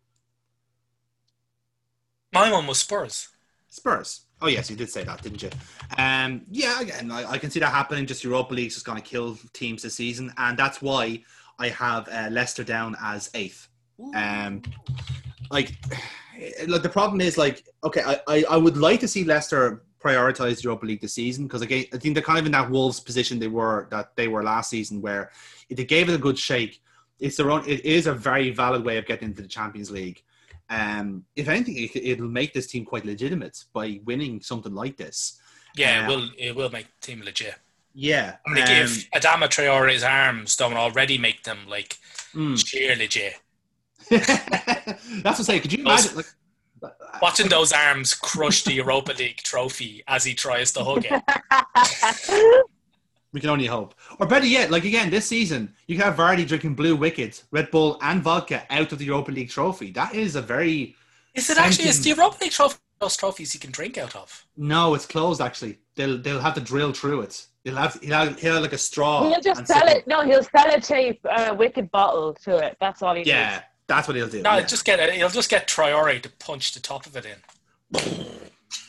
My one was Spurs. Spurs. Oh yes, you did say that, didn't you? Um, yeah, again, I, I can see that happening. Just Europa League's just going to kill teams this season, and that's why I have uh, Leicester down as eighth. Um, like, (sighs) like the problem is like, okay, I, I, I would like to see Leicester prioritize Europa League this season because again, I think they're kind of in that Wolves position they were that they were last season, where if they gave it a good shake, it's their own. It is a very valid way of getting into the Champions League. Um, if anything, it, it'll make this team quite legitimate by winning something like this. Yeah, Uh, it will it will make the team legit. Yeah, I mean, um, if Adama Traore's arms don't already make them like mm. sheer legit. (laughs) That's what I'm saying. Could you imagine? Like, Watching those arms crush the Europa League trophy as he tries to hug it. (laughs) we can only hope. Or better yet, like again this season, you can have Vardy drinking blue wickets, Red Bull, and vodka out of the Europa League trophy. That is a very Is it actually is the Thank Europa League trophy those trophies you can drink out of? no. It's closed actually. They'll they'll have to drill through it. They'll have he'll have, he'll have like a straw. he'll just sell sip it. No, he'll sell a tape, uh, wicked bottle to it. That's all he Yeah, needs. that's what he'll do. No, yeah. just get it. He'll just get Traore to punch the top of it in. (laughs)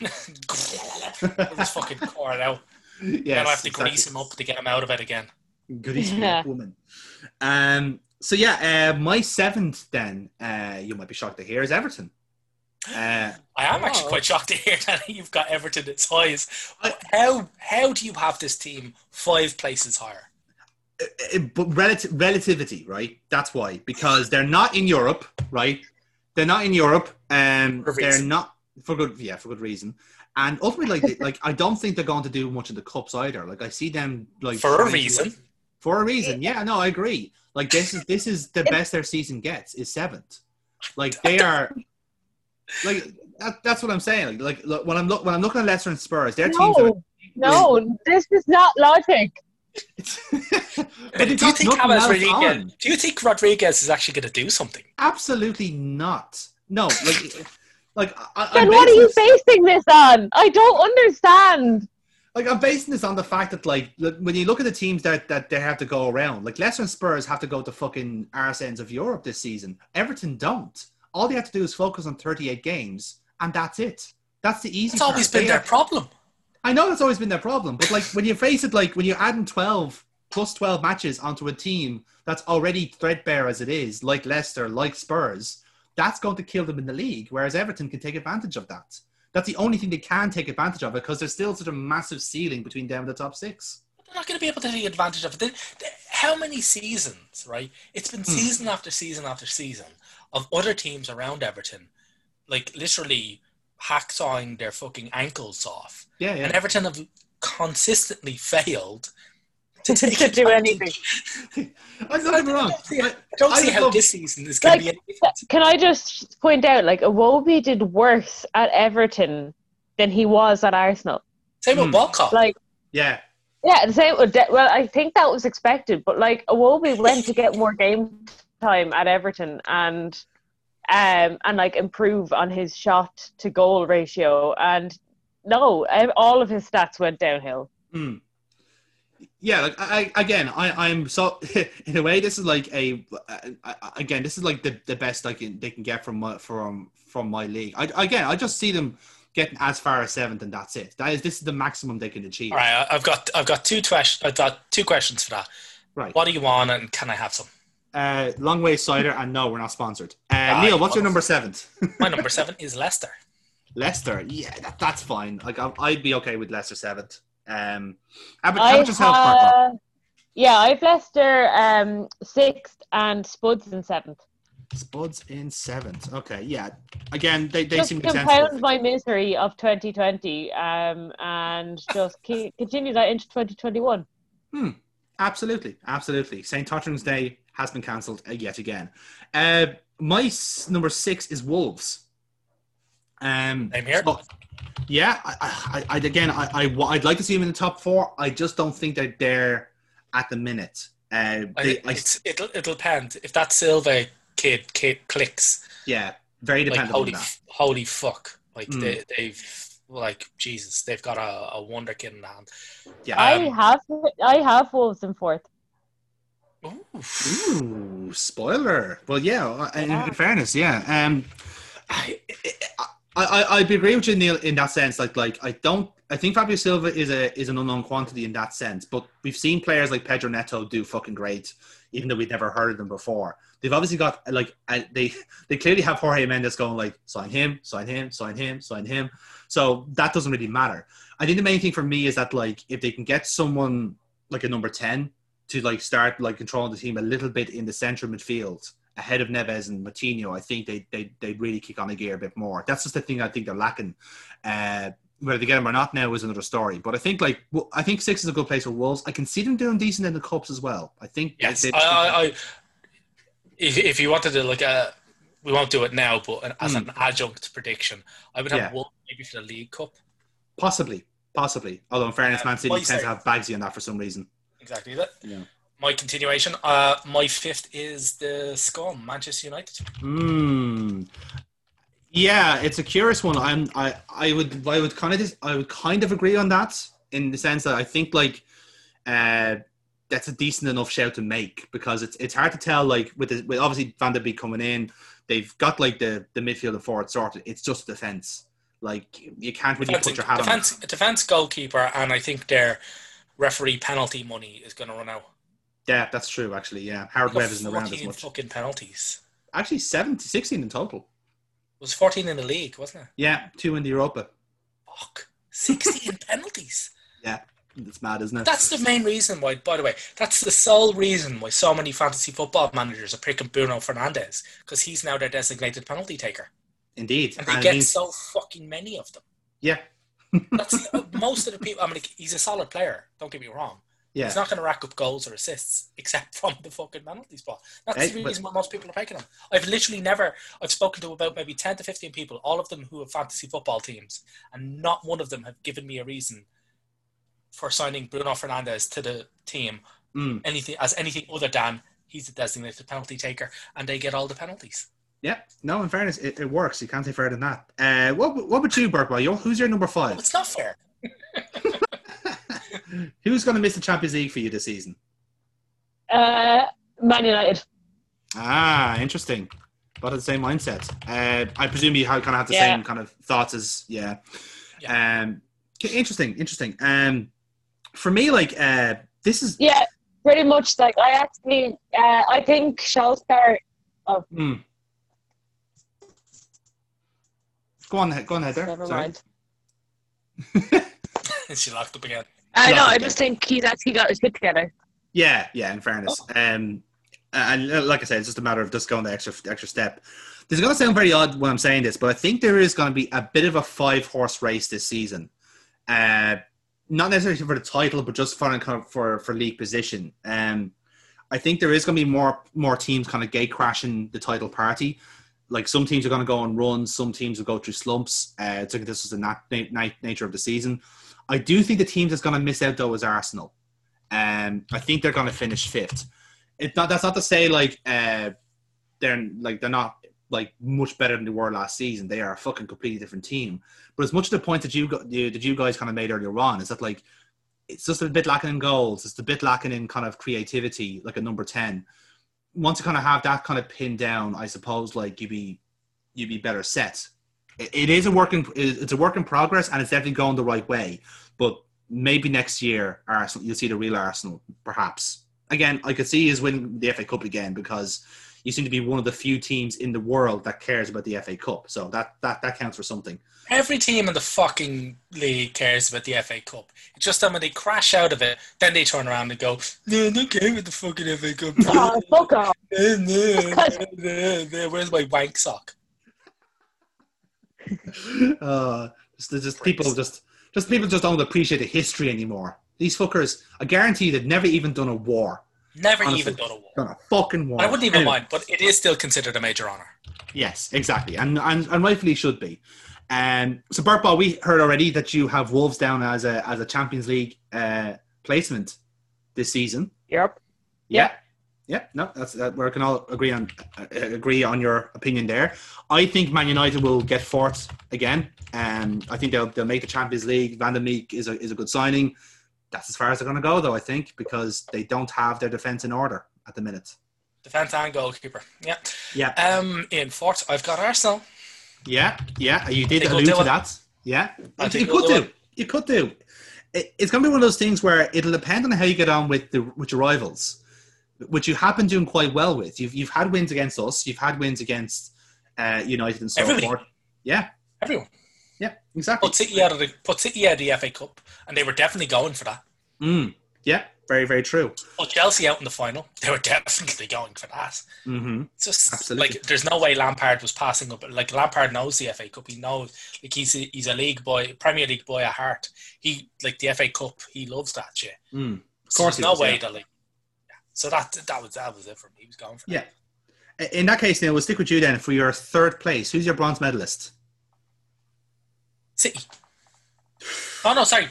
(laughs) just fucking pour it out. Yes, then I have to exactly. grease him up to get him out of it again. Good easy Yeah. woman. Um. So yeah, uh, my seventh then, uh, you might be shocked to hear is Everton. Uh, I am actually Oh. quite shocked to hear (laughs) that you've got Everton at size. How how do you have this team five places higher? uh, but relative relativity, right? That's why because they're not in Europe, right? They're not in Europe, and they're not for good, yeah, for good reason. And ultimately, like, like I don't think they're going to do much in the cups either. Like I see them like For a trying to, reason. like- for a reason, yeah. No, I agree. Like this is this is the best their season gets is seventh. Like they are, like that, that's what I'm saying. Like, like look, when I'm look when I'm looking at Leicester and Spurs, their teams are. No, no, this is not logic. (laughs) but But do you think James Rodriguez? on. Do you think Rodriguez is actually going to do something? Absolutely not. No, like, like I, Then I'm what are you this- basing this on? I don't understand. Like I'm basing this on the fact that like when you look at the teams that that they have to go around, like Leicester and Spurs have to go to fucking arse ends of Europe this season. Everton don't. All they have to do is focus on 38 games, and that's it. That's the easy. It's always been They their are- problem. I know that's always been their problem, but like when you face it, like when you're adding 12 plus 12 matches onto a team that's already threadbare as it is, like Leicester, like Spurs, that's going to kill them in the league. Whereas Everton can take advantage of that. That's the only thing they can take advantage of because there's still such a massive ceiling between them and the top six. They're not going to be able to take advantage of it. They- they- how many seasons, right? It's been hmm. season after season after season of other teams around Everton, like literally hacksawing their fucking ankles off. Yeah, And. Everton have consistently (laughs) failed to (laughs) take To do anything. (laughs) I don't get me wrong. I I- don't I see would how love- this season is going to be any different. Can I just point out, like, Iwobi did worse at Everton than he was at Arsenal. Same with Hmm. Walcott. Like, Yeah, yeah, the same. with De- Well, I think that was expected, but like, Iwobi went to get more game time at Everton, and um, and like improve on his shot to goal ratio. And no, all of his stats went downhill. Hmm. Yeah, like I, again, I, I'm so (laughs) in a way, this is like a again, this is like the, the best I can they can get from my from from my league. I again, I just see them getting as far as seventh, and that's it. That is this is the maximum they can achieve. All right, I've got I've got two questions. I've got two questions for that. Right. What do you want, and can I have some? Uh, long way cider, and no, we're not sponsored. Uh, Neil, what's your number seventh? (laughs) My number (laughs) seven is Leicester. Leicester. Yeah, that, that's fine. Like I, I'd be okay with Leicester seventh. Um, how about, how I about yourself, Parker? have, yeah, I've Leicester um, sixth and Spuds in seventh. Spuds in seventh. Okay, yeah. Again, they, they just seem to compound sensible. my misery of 2020 um, and just keep, continue that into 2021. Hmm. Absolutely, absolutely. St. Patrick's Day has been cancelled uh, yet again. Uh, my s- number six is Wolves. Um, Same here. so- yeah, I, I, I again, I, I, would like to see him in the top four. I just don't think they're there at the minute. Uh, they, I, it's, it'll it'll depend if that Silva kid, kid clicks. yeah, very Like dependent on holy, that. f- holy fuck! Like Mm. they, they've like Jesus, they've got a, a wonder kid in the hand. Yeah. I Um, have I have Wolves in fourth. Oof. Ooh, spoiler. Well, yeah. uh, In, in fairness, yeah. Um, I, I, I, I I'd agree with you, Neil, in that sense. Like, like I don't. I think Fabio Silva is a is an unknown quantity in that sense. But we've seen players like Pedro Neto do fucking great, even though we'd never heard of them before. They've obviously got like they they clearly have Jorge Mendes going like sign him, sign him, sign him, sign him. So that doesn't really matter. I think the main thing for me is that like if they can get someone like a number ten to like start like controlling the team a little bit in the central midfield ahead of Neves and Moutinho, I think they they they really kick on a gear a bit more. That's just the thing I think they're lacking. Uh, whether they get them or not now is another story. But I think like well, I think six is a good place for Wolves. I can see them doing decent in the cups as well. I think Yes, they- I, I, I, if if you wanted to like a, we won't do it now, but as an adjunct prediction, I would have Hmm. Yeah. Wolves maybe for the League Cup. possibly possibly. Although in fairness, Uh, Man City tends to have Bagsy on that for some reason. Exactly that. Yeah. My continuation. Uh, my fifth is the Scum, Manchester United. Hmm. Yeah, it's a curious one. I'm I I would I would kind of dis, I would kind of agree on that in the sense that I think like uh that's a decent enough shout to make because it's it's hard to tell like with the, with obviously Van der Beek coming in, they've got like the the midfield and forward sorted. It's just defense. Like you can't really Defense, put your hat on. defense, defense goalkeeper, and I think their referee penalty money is going to run out. Yeah, that's true. Actually, yeah, Howard Webb isn't around as 14 much. fucking penalties. Actually, 70, 16 in total. It was 14 in the league, wasn't it? Yeah, two in the Europa. Fuck. 16 (laughs) penalties. Yeah, it's mad, isn't it? That's the main reason why, by the way, that's the sole reason why so many fantasy football managers are picking Bruno Fernandes because he's now their designated penalty taker. Indeed, And they And get so fucking many of them. yeah, (laughs) That's most of the people. I mean, he's a solid player. Don't get me wrong. Yeah. He's not going to rack up goals or assists except (laughs) from the fucking penalty spot. That's the reason why most people are picking him. I've literally never. I've spoken to about maybe ten to fifteen people, all of them who have fantasy football teams, and not one of them have given me a reason for signing Bruno Fernandes to the team. Mm. Anything as anything other than he's a designated penalty taker, and they get all the penalties. Yeah, no. In fairness, it, it works. You can't say further than that. Uh, what what about you? Boy? Who's your number five? it's not fair. (laughs) Who's going to miss the Champions League for you this season? Uh, Man United. Ah, interesting. But the same mindset. Uh, I presume you kind of have the Yeah. same kind of thoughts as yeah. Um, okay, interesting, interesting. Um, for me, like uh, this is Yeah, pretty much. Like I actually, uh, I think Solskjaer. hmm. Go on, go on Heather. Never Sorry. mind. (laughs) (laughs) she locked up again. I know. I just think he's actually got his shit together. Yeah, yeah. In fairness, um, and uh, like I said, it's just a matter of just going the extra extra step. This is going to sound very odd when I'm saying this, but I think there is going to be a bit of a five horse race this season. Uh, not necessarily for the title, but just for for for league position. Um, I think there is going to be more more teams kind of gate crashing the title party. Like some teams are going to go on runs, some teams will go through slumps. Uh, I think this is the nat- na- nature of the season. I do think the team that's going to miss out though is Arsenal. Um, I think they're going to finish fifth. It's not. That's not to say like uh, they're like they're not like much better than they were last season. They are a fucking completely different team. But as much of the point that you that you guys kind of made earlier on is that like it's just a bit lacking in goals. It's a bit lacking in kind of creativity, like a number ten. Once you kind of have that kind of pinned down, I suppose like you'd be you'd be better set. It, it is a work in it's a work in progress, and it's definitely going the right way. But maybe next year, Arsenal, you'll see the real Arsenal, perhaps. Again, I could see is win the FA Cup again because you seem to be one of the few teams in the world that cares about the FA Cup. So that that that counts for something. Every team in the fucking league cares about the FA Cup. It's just that when they crash out of it, then they turn around and go, "No, I don't care about the fucking FA Cup." Oh, fuck off. Where's my wank sock? (laughs) uh, just, just people just just people just don't appreciate the history anymore. These fuckers, I guarantee they've never even done a war. Never Honestly. even done a war. Done a fucking war. I wouldn't even Anyway. mind, but it is still considered a major honor. Yes, exactly, and and, and rightfully should be. Um, so, Bert Ball, we heard already that you have Wolves down as a as a Champions League uh, placement this season. Yep. Yeah, yeah. No, that's that. We can all agree on uh, agree on your opinion there. I think Man United will get fourth again. Um, I think they'll they'll make the Champions League. Van der Beek is a is a good signing. That's as far as they're going to go, though. I think because they don't have their defense in order at the minute. Defense and goalkeeper. Yeah. Yeah, Um, in fourth, I've got Arsenal. yeah, yeah. You did allude to it. that. Yeah, I you, think you could do do. You could do. It's going to be one of those things where it'll depend on how you get on with the with your rivals, which you have been doing quite well with. You've you've had wins against us. You've had wins against uh, United and so Everybody. forth. Yeah, Everyone yeah, exactly. put City out of the put City out of the FA Cup, and they were definitely going for that. Mm, yeah, very very true. Put Chelsea out in the final, they were (laughs) definitely going for that. Mm-hmm. It's just Absolutely. like there's no way Lampard was passing up. Like Lampard knows the FA Cup. He knows like he's a, he's a league boy, Premier League boy at heart. He like the FA Cup. He loves that shit. Mm. So course there's no does, way yeah. that like. Yeah. So that that was that was it for him. He was going for Yeah. that. In that case, now we'll stick with you then for your third place. Who's your bronze medalist? City. Oh no, sorry,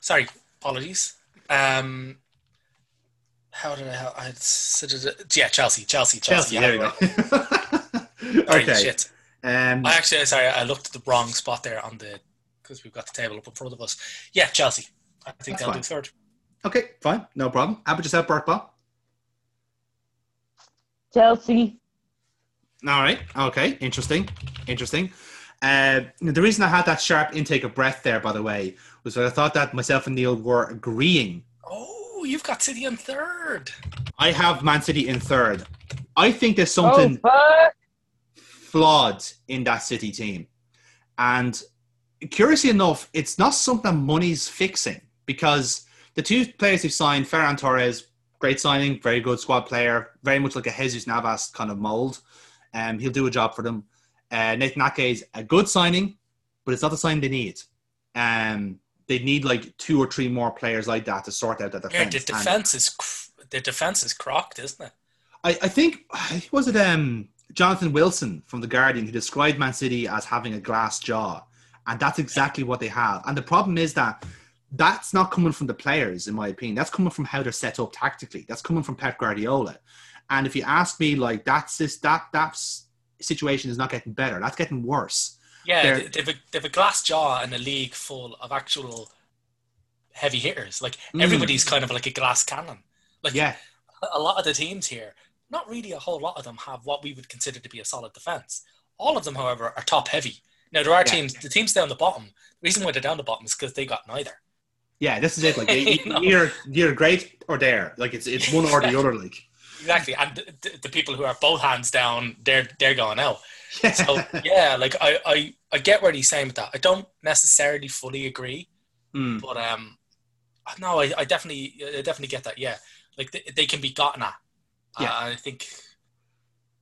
sorry. Apologies. Um, how did I? How, I said it, yeah, Chelsea, Chelsea, Chelsea. Chelsea. There you yeah, go. (laughs) Sorry, okay. shit. Um, I actually, sorry, I looked at the wrong spot there on the because we've got the table up in front of us. Yeah, Chelsea. I think they'll fine. do third. okay, fine, no problem. How about yourself, Bert Ball? Chelsea. All right. Okay. Interesting. Interesting. Uh, the reason I had that sharp intake of breath there, by the way, was that I thought that myself and Neil were agreeing. Oh, you've got City in third. I have Man City in third. I think there's Oh, something fuck. flawed in that City team. And curiously enough, it's not something money's fixing because the two players who signed, Ferran Torres, great signing, very good squad player, very much like a Jesus Navas kind of mold. Um, he'll do a job for them. Uh, Nathan Ake is a good signing, but it's not the sign they need. Um, they need like two or three more players like that to sort out that defense. Yeah, defense. the And- defense is cr- the defense is crocked, isn't it? I, I think (sighs) was it um Jonathan Wilson from the Guardian who described Man City as having a glass jaw, and that's exactly what they have. And the problem is that that's not coming from the players, in my opinion. That's coming from how they're set up tactically. That's coming from Pep Guardiola. And if you ask me, like that's this that that situation is not getting better. That's getting worse. Yeah, they've a, they've a glass jaw and a league full of actual heavy hitters. Like Mm. everybody's kind of like a glass cannon. Like Yeah, a lot of the teams here, not really a whole lot of them have what we would consider to be a solid defense. All of them, however, are top heavy. Now there are Yeah. teams, the teams down the bottom. The reason why they're down the bottom is because they got neither. Yeah. This is it. Like (laughs) you, know? you're you're great or there. Like it's it's one or the (laughs) other. Like Exactly, and the, the, people who are both hands down, they're they're going out. yeah. So yeah, like I, I I get what he's saying with that. I don't necessarily fully agree, Mm. but um, no, I, I definitely I definitely get that. Yeah, like they, they can be gotten at. Yeah. uh, I think.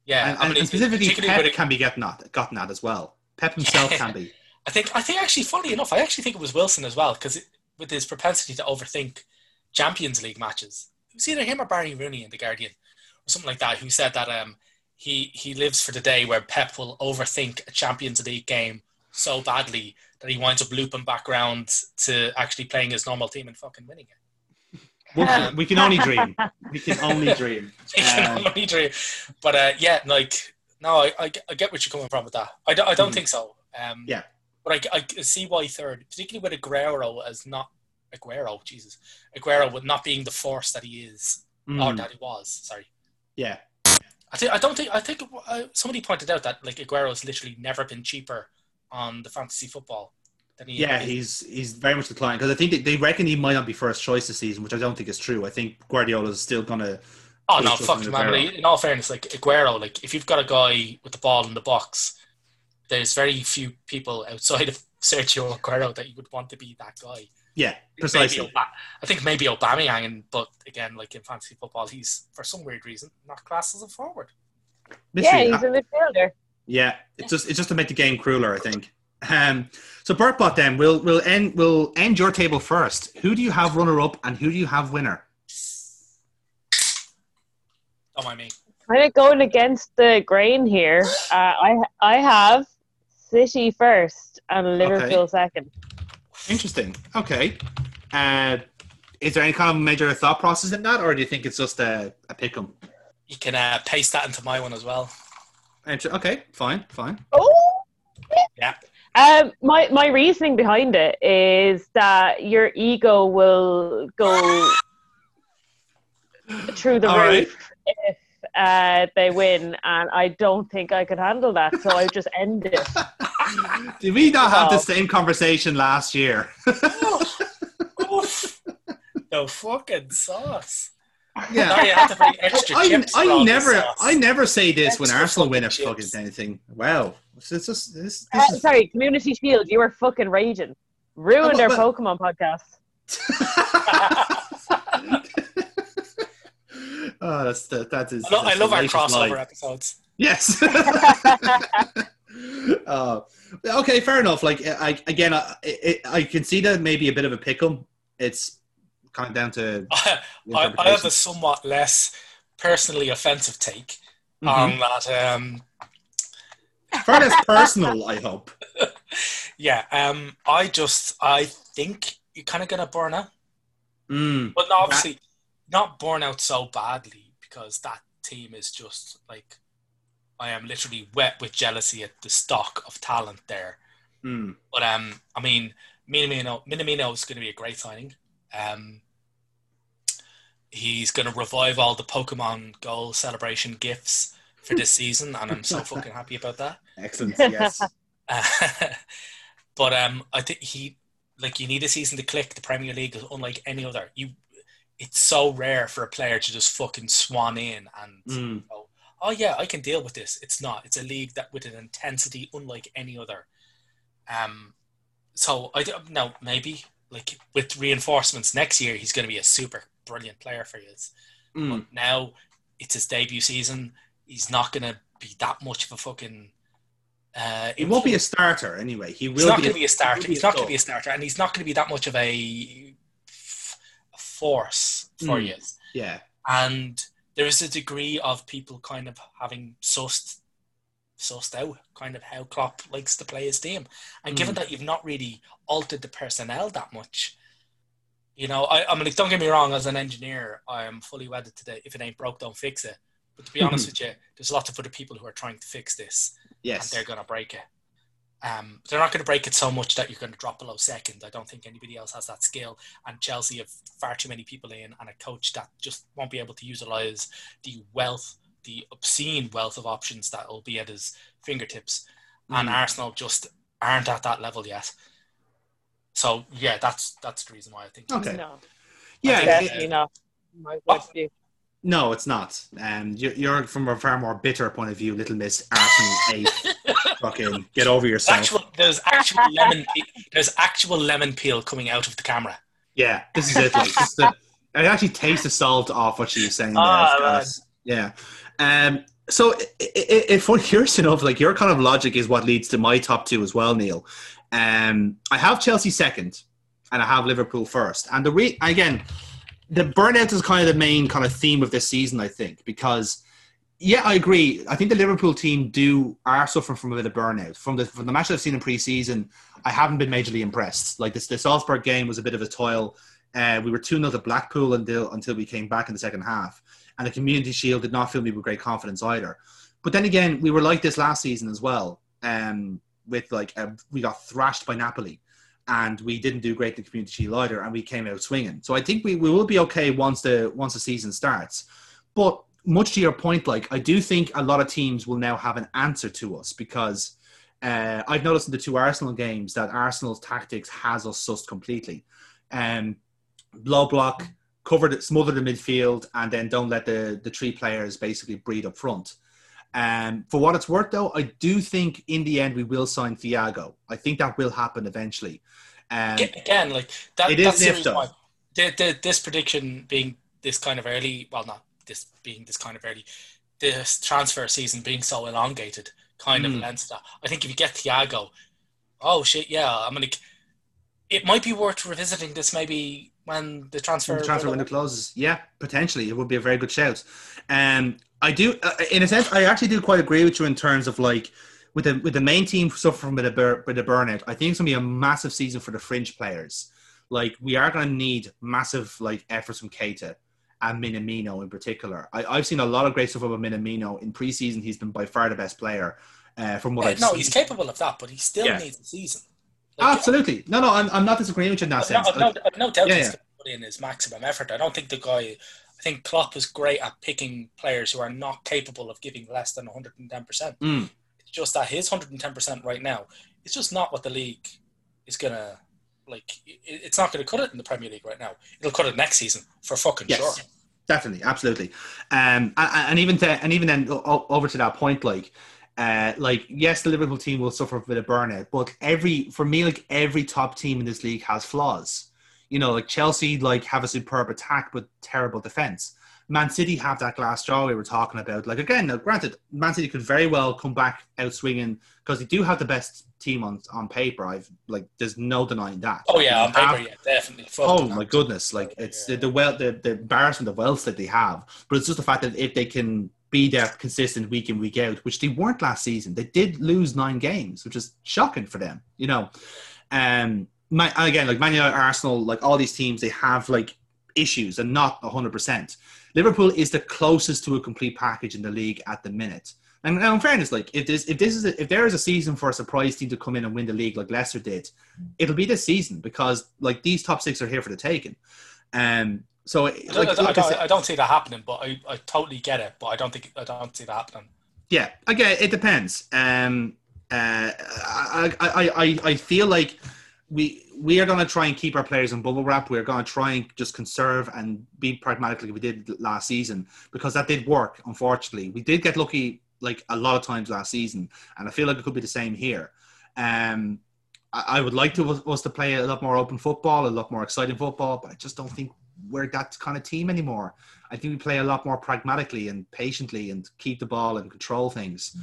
Yeah, and, I mean, and specifically, Pep it- can be gotten at, gotten at as well. Pep himself Yeah. (laughs) can be. I think I think actually, funny enough, I actually think it was Wilson as well because with his propensity to overthink Champions League matches, it was either him or Barney Ronay in the Guardian or something like that, who said that um he he lives for the day where Pep will overthink a Champions League game so badly that he winds up looping back round to actually playing his normal team and fucking winning it. We can, we can only dream. We can only dream. (laughs) He can Um, only dream. But uh, yeah, like No, I, I, get- I get what you're coming from with that. I don't, I don't Mhm. think so. Um, Yeah. But I, I see why third, particularly with Aguero as not Aguero, Jesus, Aguero with not being the force that he is Mm, or that he was. Sorry. yeah. I think I don't think I think uh, somebody pointed out that like Aguero has literally never been cheaper on the fantasy football than he. Yeah, is. he's he's very much declined because I think they, they reckon he might not be first choice this season, which I don't think is true. I think Guardiola is still gonna. Oh no, fuck man! In all fairness, like Aguero, like if you've got a guy with the ball in the box, there's very few people outside of (laughs) Sergio Aguero that you would want to be that guy. Yeah, precisely. Oba- I think maybe Aubameyang, but again, like in fantasy football, he's for some weird reason not classed as a forward. Yeah, he's a midfielder. Yeah, it's just it's just to make the game crueler, I think. Um, so Bertbot, then we'll we'll end we'll end your table first. Who do you have runner up, and who do you have winner? Don't mind me. Kind of going against the grain here. Uh, I I have City first and Liverpool second. Interesting. Okay. Uh, is there any kind of major thought process in that, or do you think it's just a, a pick 'em? You can uh, paste that into my one as well. Inter- Okay, fine, fine. Oh. Yeah. Um, my my reasoning behind it is that your ego will go (laughs) through the All right. roof if uh, they win, and I don't think I could handle that. So I just end it. (laughs) Did we not have the same conversation last year? (laughs) Oof. no fucking sauce. yeah. I had to bring extra I, I never. I never say this when Extra Arsenal win a fucking fucking chips. anything. Wow. It's just, this, this, Uh, is sorry, Community Shield, you were fucking raging. Ruined Oh, our Pokemon podcast. (laughs) oh, that's the, that is. I, lo- I love our crossover episodes. Yes. (laughs) uh, okay, fair enough. Like I again, I, I, I can see that maybe a bit of a pick 'em. It's kind of down to (laughs) I, I have a somewhat less personally offensive take Mhm. on that. Um, Far less personal, I hope. (laughs) yeah, um, I just I think you're kind of gonna burn out, Mm. but not obviously not burn out so badly because that team is just like I am literally wet with jealousy at the stock of talent there. Mm. But um, I mean, Minamino Minamino is going to be a great signing. Um, he's going to revive all the Pokemon goal celebration gifts for this (laughs) season, and I'm so fucking happy about that. Excellent. Yes. Uh, (laughs) (laughs) but um, I think he like you need a season to click. The Premier League is unlike any other. You, it's so rare for a player to just fucking swan in and Mm. go, oh yeah, I can deal with this. It's not. It's a league that with an intensity unlike any other. Um, so I don't know. Maybe like with reinforcements next year, he's going to be a super brilliant player for you. Mm. But now it's his debut season. He's not going to be that much of a fucking. Uh, He won't be a starter anyway. He will He's not going to be a starter. He's not going to be a starter, and he's not going to be that much of a, a force for Mm. you. Yeah. And there is a degree of people kind of having sussed, sussed out kind of how Klopp likes to play his team. And given Mm. that you've not really altered the personnel that much, you know, I, I mean, like, don't get me wrong. As an engineer, I am fully wedded to the if it ain't broke, don't fix it. But to be honest (laughs) with you, there's lots of other people who are trying to fix this Yes. and they're going to break it. Um, they're not going to break it so much that you're going to drop below second. I don't think anybody else has that skill. And Chelsea have far too many people in and a coach that just won't be able to utilize the wealth, the obscene wealth of options that will be at his fingertips. And Mm. Arsenal just aren't at that level yet. So yeah, that's that's the reason why I think. Okay. No, Yeah. Yeah. it- definitely not. My What? point of view. no, it's not. Um, you- you're from a far more bitter point of view, little Miss Arsenal eight. Fucking get over yourself. actual, there's actual lemon. Peel, there's actual lemon peel coming out of the camera. Yeah, this is it. Like, this is the, I actually taste the salt off what she was saying. There. Ah, yeah. Um. So, if we're curious enough, like your kind of logic is what leads to my top two as well, Neil. Um, I have Chelsea second, and I have Liverpool first. And the re- again, the burnout is kind of the main kind of theme of this season, I think, because yeah, I agree. I think the Liverpool team do are suffering from a bit of burnout from the from the match I've seen in pre-season. I haven't been majorly impressed. Like this, the Salzburg game was a bit of a toil. Uh, we were two 0 to Blackpool until until we came back in the second half. and the Community Shield did not fill me with great confidence either. But then again, we were like this last season as well. Um, with like we got thrashed by Napoli, and we didn't do great in the Community Shield either, and we came out swinging. So I think we, we will be okay once the once the season starts. But much to your point, like I do think a lot of teams will now have an answer to us because uh, I've noticed in the two Arsenal games that Arsenal's tactics has us sussed completely. Um, low block, cover the, smother the midfield, and then don't let the, the three players basically breed up front. Um, for what it's worth, though, I do think in the end we will sign Thiago. I think that will happen eventually. Um, Again, like that, It is that's if, though. why the, the, this prediction being this kind of early, well, not this being this kind of early, this transfer season being so elongated kind Mm. of lends to that. I think if you get Thiago, oh shit, yeah, I'm gonna. It might be worth revisiting this maybe when the transfer the transfer window closes. Yeah, potentially, it would be a very good shout. Um, I do, uh, in a sense, I actually do quite agree with you in terms of like with the with the main team suffering with a bur- with a burnout. I think it's gonna be a massive season for the fringe players. Like we are gonna need massive like efforts from Keita and Minamino in particular. I, I've seen a lot of great stuff about Minamino in preseason. He's been by far the best player uh, from what I've no, seen. he's capable of that, but he still Yeah. needs a season. Like, Absolutely, no, no, I'm, I'm not disagreeing with you in that no, sense. No, I've no doubt Yeah, he's yeah. to put in his maximum effort. I don't think the guy. I think Klopp is great at picking players who are not capable of giving less than 110. percent Mm. It's just that his 110 percent right now is just not what the league is gonna like. It's not going to cut it in the Premier League right now. It'll cut it next season for fucking Yes. sure. Definitely, absolutely, um, and, and even to, and even then over to that point, like, uh, like yes, the Liverpool team will suffer a burnout, but every for me, like every top team in this league has flaws. You know, like Chelsea, like have a superb attack but terrible defense. Man City have that glass jaw we were talking about. Like again, now granted, Man City could very well come back out swinging because they do have the best team on on paper. I've like, there's no denying that. Oh yeah, on They have- paper, yeah, definitely. Oh my goodness! Like it's the, the well, the, the embarrassment of wealth that they have, but it's just the fact that if they can be there consistent week in week out, which they weren't last season, they did lose nine games, which is shocking for them. You know, um, my, again, like Man United, Arsenal, like all these teams, they have like issues and not hundred percent. Liverpool is the closest to a complete package in the league at the minute. And, and in fairness, like if this if this is a, if there is a season for a surprise team to come in and win the league like Leicester did, it'll be this season because like these top six are here for the taking. Um, so I don't, like, I, don't, I said- I don't see that happening, but I, I totally get it. But I don't think I don't see that happening. yeah, again, it depends. Um, uh, I, I, I- I feel like we we are going to try and keep our players in bubble wrap. We're going to try and just conserve and be pragmatic like we did last season because that did work. Unfortunately, we did get lucky like a lot of times last season, and I feel like it could be the same here. Um, I, I would like to us to play a lot more open football, a lot more exciting football, but I just don't think we're that kind of team anymore. I think we play a lot more pragmatically and patiently and keep the ball and control things.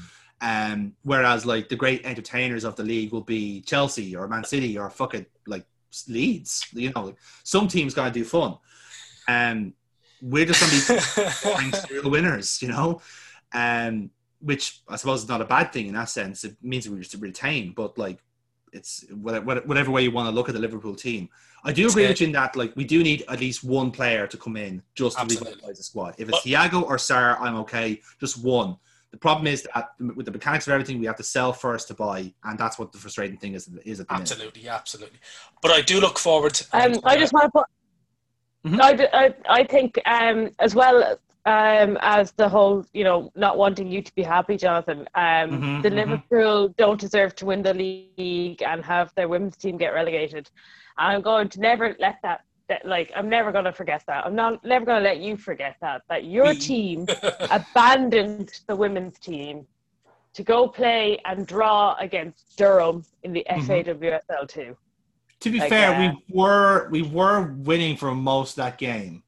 Um, whereas like the great entertainers of the league will be Chelsea or Man City or fucking like Leeds. You know, like, some teams gotta do fun. Um, we're just gonna be (laughs) serial winners, you know. Um, which I suppose is not a bad thing in that sense. It means we just retain, but like it's whatever, whatever way you want to look at the Liverpool team. I do agree with you in that like we do need at least one player to come in just to Absolutely. revitalise the squad. If it's Thiago or Sarr, I'm okay. Just one. The problem is that with the mechanics of everything, we have to sell first to buy, and that's what the frustrating thing is. Is at the minute. absolutely, absolutely. But I do look forward. To, Um, I just want to put. Mhm. I, d- I, I think um, as well um, as the whole, you know, not wanting you to be happy, Jonathan. Um, Mhm, the mhm. Liverpool don't deserve to win the league and have their women's team get relegated. I'm going to never let that. That like I'm never going to forget that. I'm not never going to let you forget that. That your team (laughs) abandoned the women's team to go play and draw against Durham in the Mhm. FAWSL two. To be Like, fair, uh, we were we were winning for most of that game.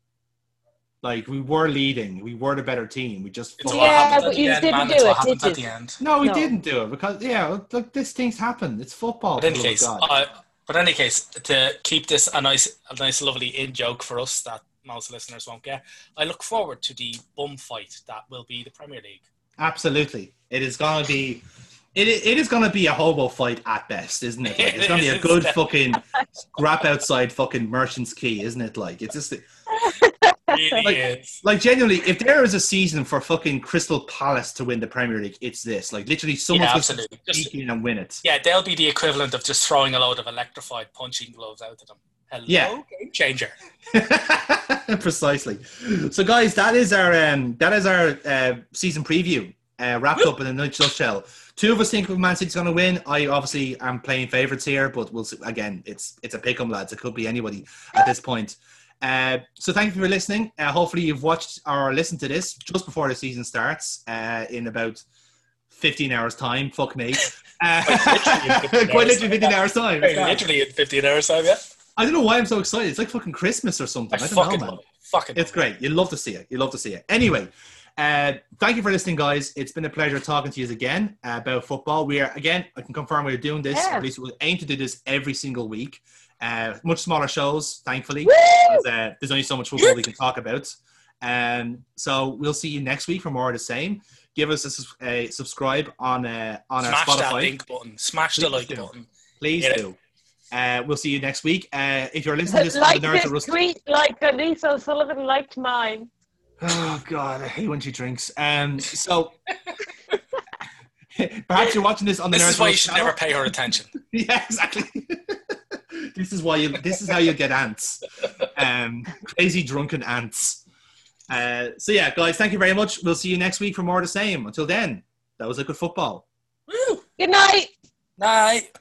Like we were leading, we were the better team. We just It's what Yeah, but you didn't man. do it, did you? No, we No. didn't do it because yeah, look, this things happen. It's football. But in for any the case, love of God. uh, but in any case, to keep this a nice, a nice, lovely in joke for us that most listeners won't get, I look forward to the bum fight that will be the Premier League. absolutely, it is gonna be. It, it is going to be a hobo fight at best, isn't it? Like, it's going to be a (laughs) good fucking scrap outside fucking Merchant's Quay, isn't it? Like, it's just really Like- is. Like genuinely, if there is a season for fucking Crystal Palace to win the Premier League, it's this. Like literally, someone's Yeah, going to absolutely. Just- in and win it. Yeah, they'll be the equivalent of just throwing a load of electrified punching gloves out to them. Hello, Yeah. game changer. (laughs) Precisely. So, guys, that is our um, that is our uh, season preview uh, wrapped up in a nutshell. Two of us think Man City's going to win. I obviously am playing favourites here, but we'll see. Again, it's it's a pick 'em, lads. It could be anybody at this point. Uh, so, thank you for listening. Uh, hopefully, you've watched or listened to this just before the season starts uh, in about 15 hours' time. Fuck me. Uh, (laughs) Quite literally 15 quite literally hours. 15 hours' time. Literally in 15 hours time, yeah. I don't know why I'm so excited. It's like fucking Christmas or something. I, I, don't fucking know, man. love it. Fucking It's great. You love to see it. You love to see it. Anyway, uh, thank you for listening, guys. It's been a pleasure talking to you again uh, about football. We are again. I can confirm we're doing this. Yeah. At least we'll aim to do this every single week. Uh, much smaller shows, thankfully. Woo! uh, there's only so much football we can talk about. Um, so we'll see you next week for more of the same. Give us a, a subscribe on uh, on Smash our that Spotify. link button. Smash the Please like do. button. Please Yeah. do. Uh, we'll see you next week. Uh, if you're listening to this on like the Nerds this of Rust- tweet, like Denise O'Sullivan liked mine. Oh God, I hate when she drinks. Um, so (laughs) perhaps you're watching this on the This Nerds is why you should channel. never pay her attention. (laughs) yeah, exactly. (laughs) this is why you. This is how you get ants. Um, crazy drunken ants. Uh, so yeah, guys, thank you very much. We'll see you next week for more of the same. Until then, that was a good football. Woo! Good night. Night.